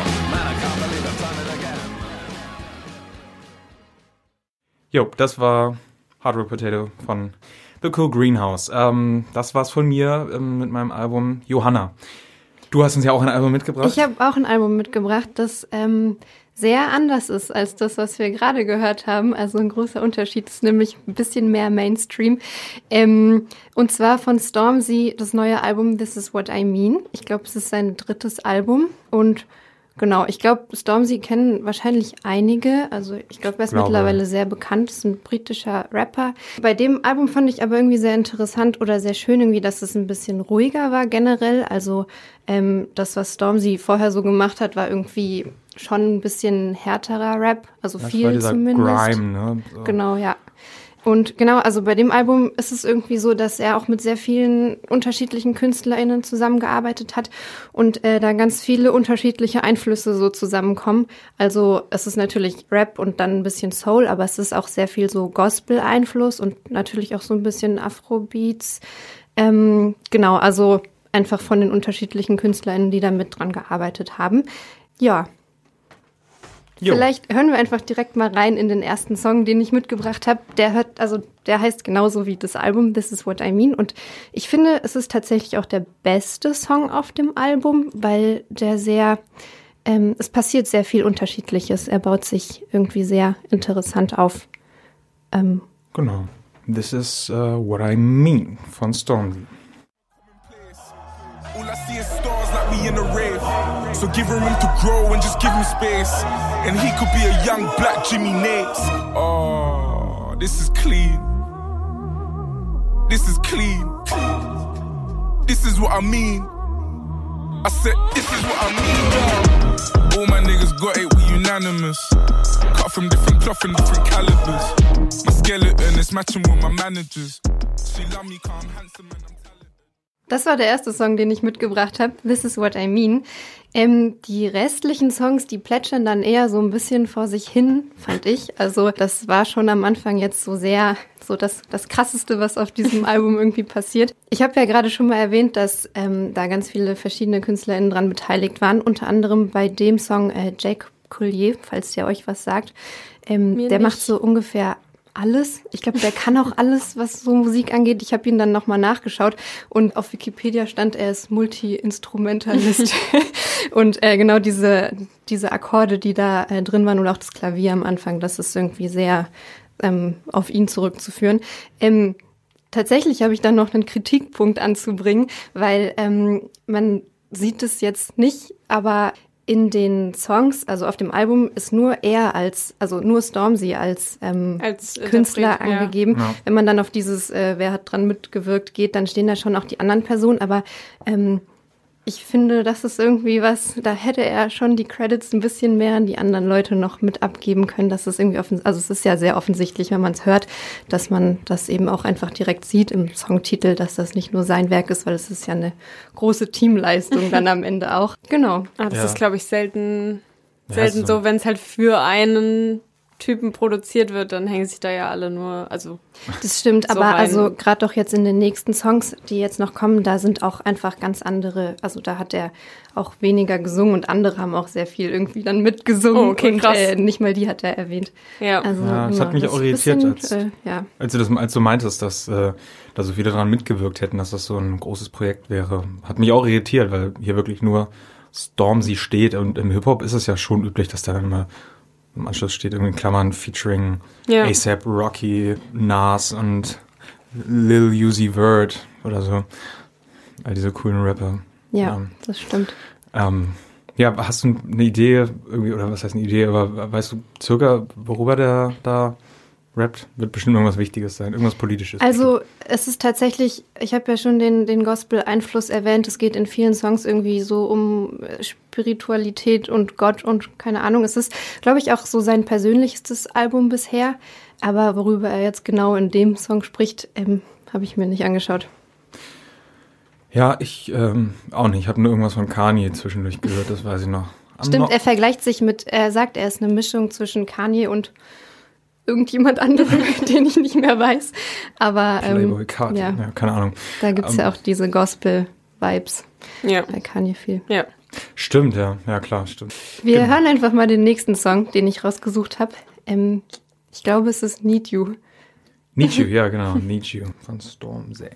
Jo, das war Hard Rock Potato von The Cool Greenhouse. Ähm, das war's von mir ähm, mit meinem Album Johanna. Du hast uns ja auch ein Album mitgebracht. Ich habe auch ein Album mitgebracht, das ähm, sehr anders ist als das, was wir gerade gehört haben. Also ein großer Unterschied ist nämlich ein bisschen mehr Mainstream. Ähm, und zwar von Stormzy das neue Album This Is What I Mean. Ich glaube, es ist sein drittes Album und Genau, ich glaube, Stormzy kennen wahrscheinlich einige. Also ich glaube, er ist Glaube. mittlerweile sehr bekannt, ist ein britischer Rapper. Bei dem Album fand ich aber irgendwie sehr interessant oder sehr schön irgendwie, dass es ein bisschen ruhiger war generell. Also ähm, das, was Stormzy vorher so gemacht hat, war irgendwie schon ein bisschen härterer Rap, also das war viel dieser zumindest. Grime, ne? So. Genau, ja. Und genau, also bei dem Album ist es irgendwie so, dass er auch mit sehr vielen unterschiedlichen KünstlerInnen zusammengearbeitet hat und äh, da ganz viele unterschiedliche Einflüsse so zusammenkommen. Also es ist natürlich Rap und dann ein bisschen Soul, aber es ist auch sehr viel so Gospel-Einfluss und natürlich auch so ein bisschen Afrobeats. Ähm, genau, also einfach von den unterschiedlichen KünstlerInnen, die da mit dran gearbeitet haben. Ja, Jo. Vielleicht hören wir einfach direkt mal rein in den ersten Song, den ich mitgebracht habe. Der hört, also der heißt genauso wie das Album This Is What I Mean. Und ich finde, es ist tatsächlich auch der beste Song auf dem Album, weil der sehr, ähm, es passiert sehr viel Unterschiedliches. Er baut sich irgendwie sehr interessant auf. Ähm, Genau. This is uh, what I mean von Stormzy. All I see is stars like we in a rave. So give him room to grow and just give him space. And he could be a young black Jimmy Nates. Oh, this is clean. This is clean. This is what I mean. I said, this is what I mean, yeah. All my niggas got it, we unanimous. Cut from different cloth and different calibers. My skeleton is matching with my managers. She love me, calm, handsome, and I'm talented. Das war der erste Song, den ich mitgebracht habe. This is what I mean. Ähm, die restlichen Songs, die plätschern dann eher so ein bisschen vor sich hin, fand ich. Also das war schon am Anfang jetzt so sehr, so das, das Krasseste, was auf diesem Album irgendwie passiert. Ich habe ja gerade schon mal erwähnt, dass ähm, da ganz viele verschiedene KünstlerInnen dran beteiligt waren. Unter anderem bei dem Song äh, Jacob Collier, falls der euch was sagt. Ähm, der nicht. macht so ungefähr alles. Ich glaube, der kann auch alles, was so Musik angeht. Ich habe ihn dann nochmal nachgeschaut und auf Wikipedia stand, er ist Multi-Instrumentalist. und äh, genau diese, diese Akkorde, die da äh, drin waren und auch das Klavier am Anfang, das ist irgendwie sehr ähm, auf ihn zurückzuführen. Ähm, tatsächlich habe ich dann noch einen Kritikpunkt anzubringen, weil ähm, man sieht es jetzt nicht, aber in den Songs, also auf dem Album, ist nur er als, also nur Stormzy als, ähm, Als Künstler Interpret, ja. angegeben. Ja. Wenn man dann auf dieses, äh, wer hat dran mitgewirkt, geht, dann stehen da schon auch die anderen Personen, aber ähm, ich finde, das ist irgendwie was, da hätte er schon die Credits ein bisschen mehr an die anderen Leute noch mit abgeben können. Das ist irgendwie offen, also es ist ja sehr offensichtlich, wenn man es hört, dass man das eben auch einfach direkt sieht im Songtitel, dass das nicht nur sein Werk ist, weil es ist ja eine große Teamleistung dann am Ende auch. Genau. Ah, das Ja. ist, glaube ich, selten, Ja, selten so- so, wenn es halt für einen Typen produziert wird, dann hängen sich da ja alle nur, also Das stimmt, So aber rein. also gerade doch jetzt in den nächsten Songs, die jetzt noch kommen, da sind auch einfach ganz andere, also da hat er auch weniger gesungen und andere haben auch sehr viel irgendwie dann mitgesungen Oh, okay, und krass. äh, nicht mal die hat er erwähnt. ja. Also, Ja, das hat mich ist auch irritiert, bisschen, als- äh, ja. Als du das, als du meintest, dass äh, da so viele dran mitgewirkt hätten, dass das so ein großes Projekt wäre, hat mich auch irritiert, weil hier wirklich nur Stormzy steht und im Hip-Hop ist es ja schon üblich, dass da dann immer im Anschluss steht irgendwie in Klammern featuring Ja. ASAP, Rocky, Nas und Lil Uzi Vert oder so. All diese coolen Rapper. ja, Ähm, das stimmt. ähm, ja, hast du eine Idee, irgendwie, oder was heißt eine Idee, aber weißt du circa, worüber der da rappt? Wird bestimmt irgendwas Wichtiges sein, irgendwas Politisches. Also es ist tatsächlich, ich habe ja schon den, den Gospel-Einfluss erwähnt, es geht in vielen Songs irgendwie so um äh, Spiritualität und Gott und keine Ahnung. Es ist, glaube ich, auch so sein persönlichstes Album bisher. Aber worüber er jetzt genau in dem Song spricht, ähm, habe ich mir nicht angeschaut. Ja, ich ähm, auch nicht. Ich habe nur irgendwas von Kanye zwischendurch gehört, das weiß ich noch. I'm Stimmt, er vergleicht sich mit, er sagt, er ist eine Mischung zwischen Kanye und irgendjemand anderem, den ich nicht mehr weiß. Aber ähm, Playboy Cardi, ja. ja. keine Ahnung. da gibt's ja auch diese Gospel-Vibes ja. bei Kanye viel. Ja. Stimmt, ja, ja klar, stimmt. Wir Genau. hören einfach mal den nächsten Song, den ich rausgesucht habe. Ähm, ich glaube, es ist Need You. Need You, ja genau, Need You von Stormzy.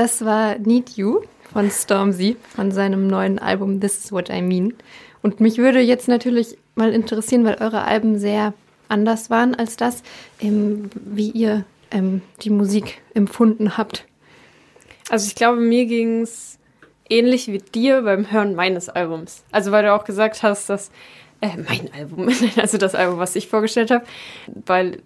Das war Need You von Stormzy, von seinem neuen Album This Is What I Mean. Und mich würde jetzt natürlich mal interessieren, weil eure Alben sehr anders waren als das, ähm, wie ihr ähm, die Musik empfunden habt. Also ich glaube, mir ging's ähnlich wie dir beim Hören meines Albums. Also weil du auch gesagt hast, dass äh, mein Album, also das Album, was ich vorgestellt habe, weil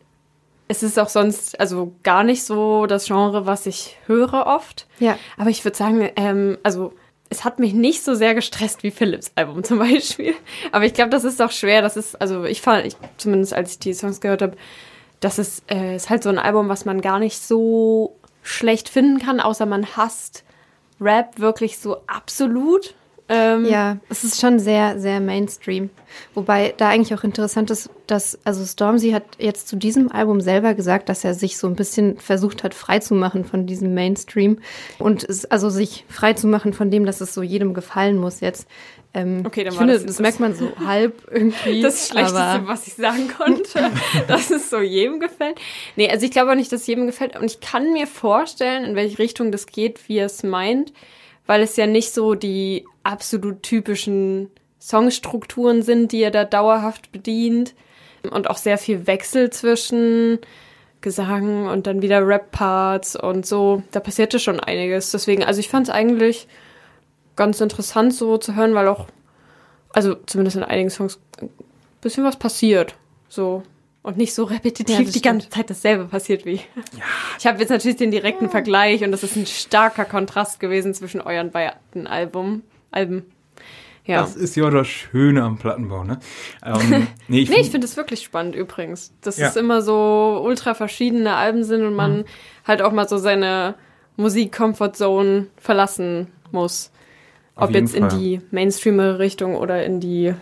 es ist auch sonst also gar nicht so das Genre, was ich höre oft. Ja. Aber ich würde sagen, ähm, also es hat mich nicht so sehr gestresst wie Philips Album zum Beispiel. Aber ich glaube, das ist auch schwer. Das ist, also ich fand, ich, zumindest als ich die Songs gehört habe, das ist, äh, ist halt so ein Album, was man gar nicht so schlecht finden kann, außer man hasst Rap wirklich so absolut. Ähm, Ja, es ist schon sehr, sehr Mainstream. Wobei da eigentlich auch interessant ist, dass, also Stormzy hat jetzt zu diesem Album selber gesagt, dass er sich so ein bisschen versucht hat, frei zu machen von diesem Mainstream. Und es, also sich frei zu machen von dem, dass es so jedem gefallen muss jetzt. Ähm, Okay, dann ich war finde, das- das, das- merkt man so halb irgendwie. Das Schlechteste, was ich sagen konnte, dass es so jedem gefällt. Nee, also ich glaube auch nicht, dass es jedem gefällt. Und ich kann mir vorstellen, in welche Richtung das geht, wie er es meint, weil es ja nicht so die absolut typischen Songstrukturen sind, die er da dauerhaft bedient. Und auch sehr viel Wechsel zwischen Gesang und dann wieder Rap-Parts und so. Da passierte schon einiges. Deswegen, also ich fand es eigentlich ganz interessant so zu hören, weil auch, also zumindest in einigen Songs, ein bisschen was passiert. So. Und nicht so repetitiv Ja, die ganze Zeit dasselbe passiert wie. Ich habe jetzt natürlich den direkten Vergleich und das ist ein starker Kontrast gewesen zwischen euren beiden Album, Alben. Ja. Das ist ja das Schöne am Plattenbau, ne? Ähm, nee, ich Nee, find- finde es wirklich spannend übrigens, dass Ja. es immer so ultra verschiedene Alben sind und man halt auch mal so seine Musik-Comfort-Zone verlassen muss. Auf Ob jetzt in Fall. die Mainstreamere Richtung oder in die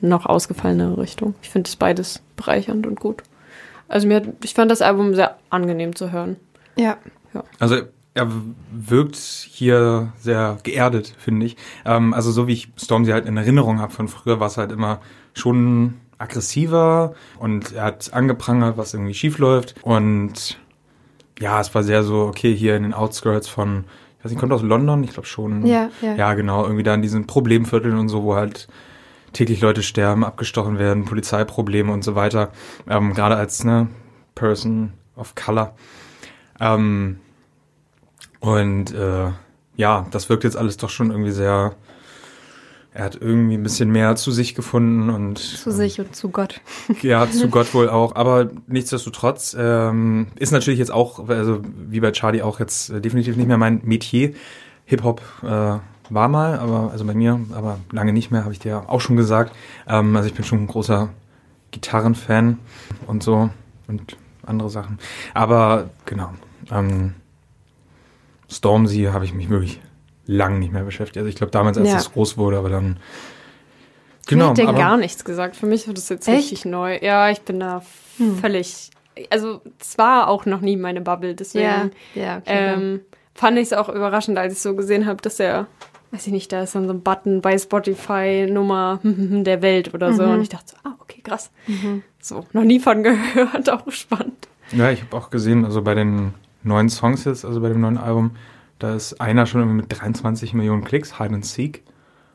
noch ausgefallenere Richtung. Ich finde es beides bereichernd und gut. Also mir, ich fand das Album sehr angenehm zu hören. Ja. Also er wirkt hier sehr geerdet, finde ich. Ähm, also so wie ich Stormzy halt in Erinnerung habe von früher, war es halt immer schon aggressiver und er hat angeprangert, was irgendwie schief läuft. Und ja, es war sehr so, okay, hier in den Outskirts von, ich weiß nicht, kommt aus London, ich glaube schon. Ja, ja. Ja, genau, irgendwie da in diesen Problemvierteln und so, wo halt täglich Leute sterben, abgestochen werden, Polizeiprobleme und so weiter. Ähm, Gerade als ne, Person of Color. Ähm, und äh, ja, das wirkt jetzt alles doch schon irgendwie sehr. Er hat irgendwie ein bisschen mehr zu sich gefunden und Zu sich und zu Gott. ja, zu Gott wohl auch. Aber nichtsdestotrotz ähm, ist natürlich jetzt auch, also wie bei Charlie auch jetzt äh, definitiv nicht mehr mein Metier. Hip-Hop äh, war mal, aber also bei mir, aber lange nicht mehr, habe ich dir auch schon gesagt. Ähm, also ich bin schon ein großer Gitarrenfan und so und andere Sachen. Aber genau. Ähm, Stormzy habe ich mich wirklich lang nicht mehr beschäftigt. Also ich glaube damals, als Ja. es groß wurde, aber dann. Hat der aber- gar nichts gesagt. Für mich war das jetzt Echt? richtig neu. Ja, ich bin da völlig. Also, es war auch noch nie meine Bubble, deswegen. Ja, ja, okay. Ähm, fand ich es auch überraschend, als ich so gesehen habe, dass er, weiß ich nicht, da ist dann so ein Button bei Spotify Nummer der Welt oder so. Und ich dachte so, ah, okay, krass. So, noch nie von gehört, auch spannend. Ja, ich habe auch gesehen, also bei den neuen Songs jetzt, also bei dem neuen Album, da ist einer schon irgendwie mit 23 Millionen Klicks, Hide and Seek.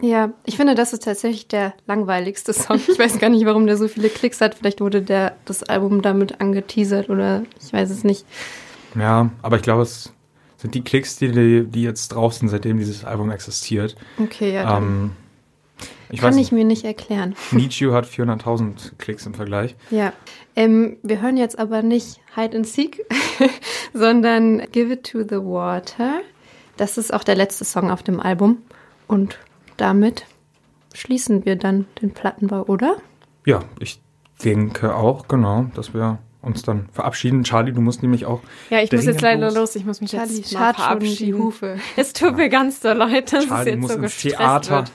Ja, ich finde, das ist tatsächlich der langweiligste Song. Ich weiß gar nicht, warum der so viele Klicks hat. Vielleicht wurde der, das Album damit angeteasert oder ich weiß es nicht. Ja, aber ich glaube, es sind die Klicks, die, die, die jetzt draußen, seitdem dieses Album existiert. Okay, ja, dann Ähm, ich kann weiß ich mir nicht erklären. You hat 400.000 Klicks im Vergleich. Ja. Ähm, wir hören jetzt aber nicht Hide and Seek, sondern Give It to the Water. Das ist auch der letzte Song auf dem Album. Und damit schließen wir dann den Plattenbau, oder? Ja, ich denke auch, genau, dass wir uns dann verabschieden. Charlie, du musst nämlich auch. Ja, ich muss jetzt leider los. Ich muss mich Charlie jetzt mal verabschieden. Hufe. Es tut mir ganz so leid, dass Charlie es jetzt muss so ins gestresst Theater. wird.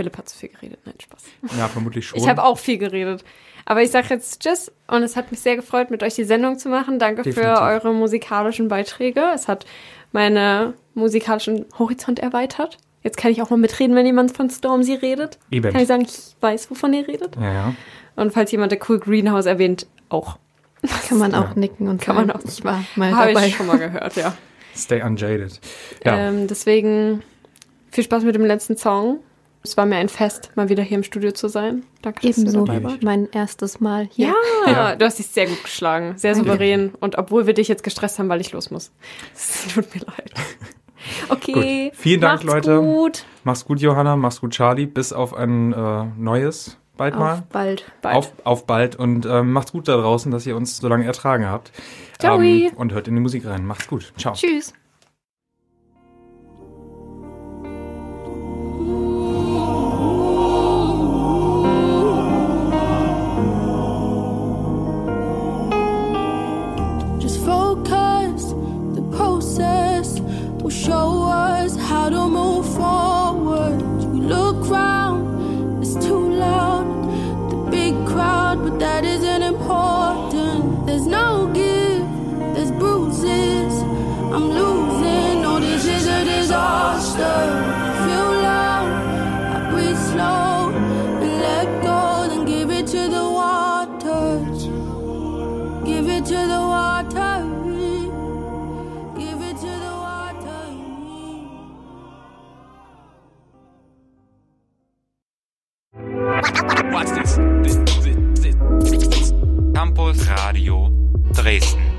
Philipp hat zu viel geredet. Nein, Spaß. Ja, vermutlich schon. Ich habe auch viel geredet. Aber ich sage jetzt Tschüss und es hat mich sehr gefreut, mit euch die Sendung zu machen. Danke Definitiv. für eure musikalischen Beiträge. Es hat meine musikalischen Horizont erweitert. Jetzt kann ich auch mal mitreden, wenn jemand von Stormzy redet. Eben. Kann ich sagen, ich weiß, wovon ihr redet. Ja, ja. Und falls jemand der Cool Greenhouse erwähnt, auch. Kann man auch Ja. nicken und Kann sagen, man auch. ich war mal Habe dabei. ich schon mal gehört, ja. Stay unjaded. Ja. Ähm, deswegen viel Spaß mit dem letzten Song. Es war mir ein Fest, mal wieder hier im Studio zu sein. Danke, dass Ebenso du dabei warst. mein erstes Mal hier. Ja, Ja. du hast dich sehr gut geschlagen, sehr souverän. Und obwohl wir dich jetzt gestresst haben, weil ich los muss. Es tut mir leid. Okay. Gut. Vielen Dank, macht's Leute. Gut. Mach's gut, Johanna. Mach's gut, Charlie. Bis auf ein äh, neues bald mal. Auf bald. Bald. Auf, auf bald und ähm, macht's gut da draußen, dass ihr uns so lange ertragen habt. Ciao. Ähm, und hört in die Musik rein. Macht's gut. Ciao. Tschüss. Radio Dresden.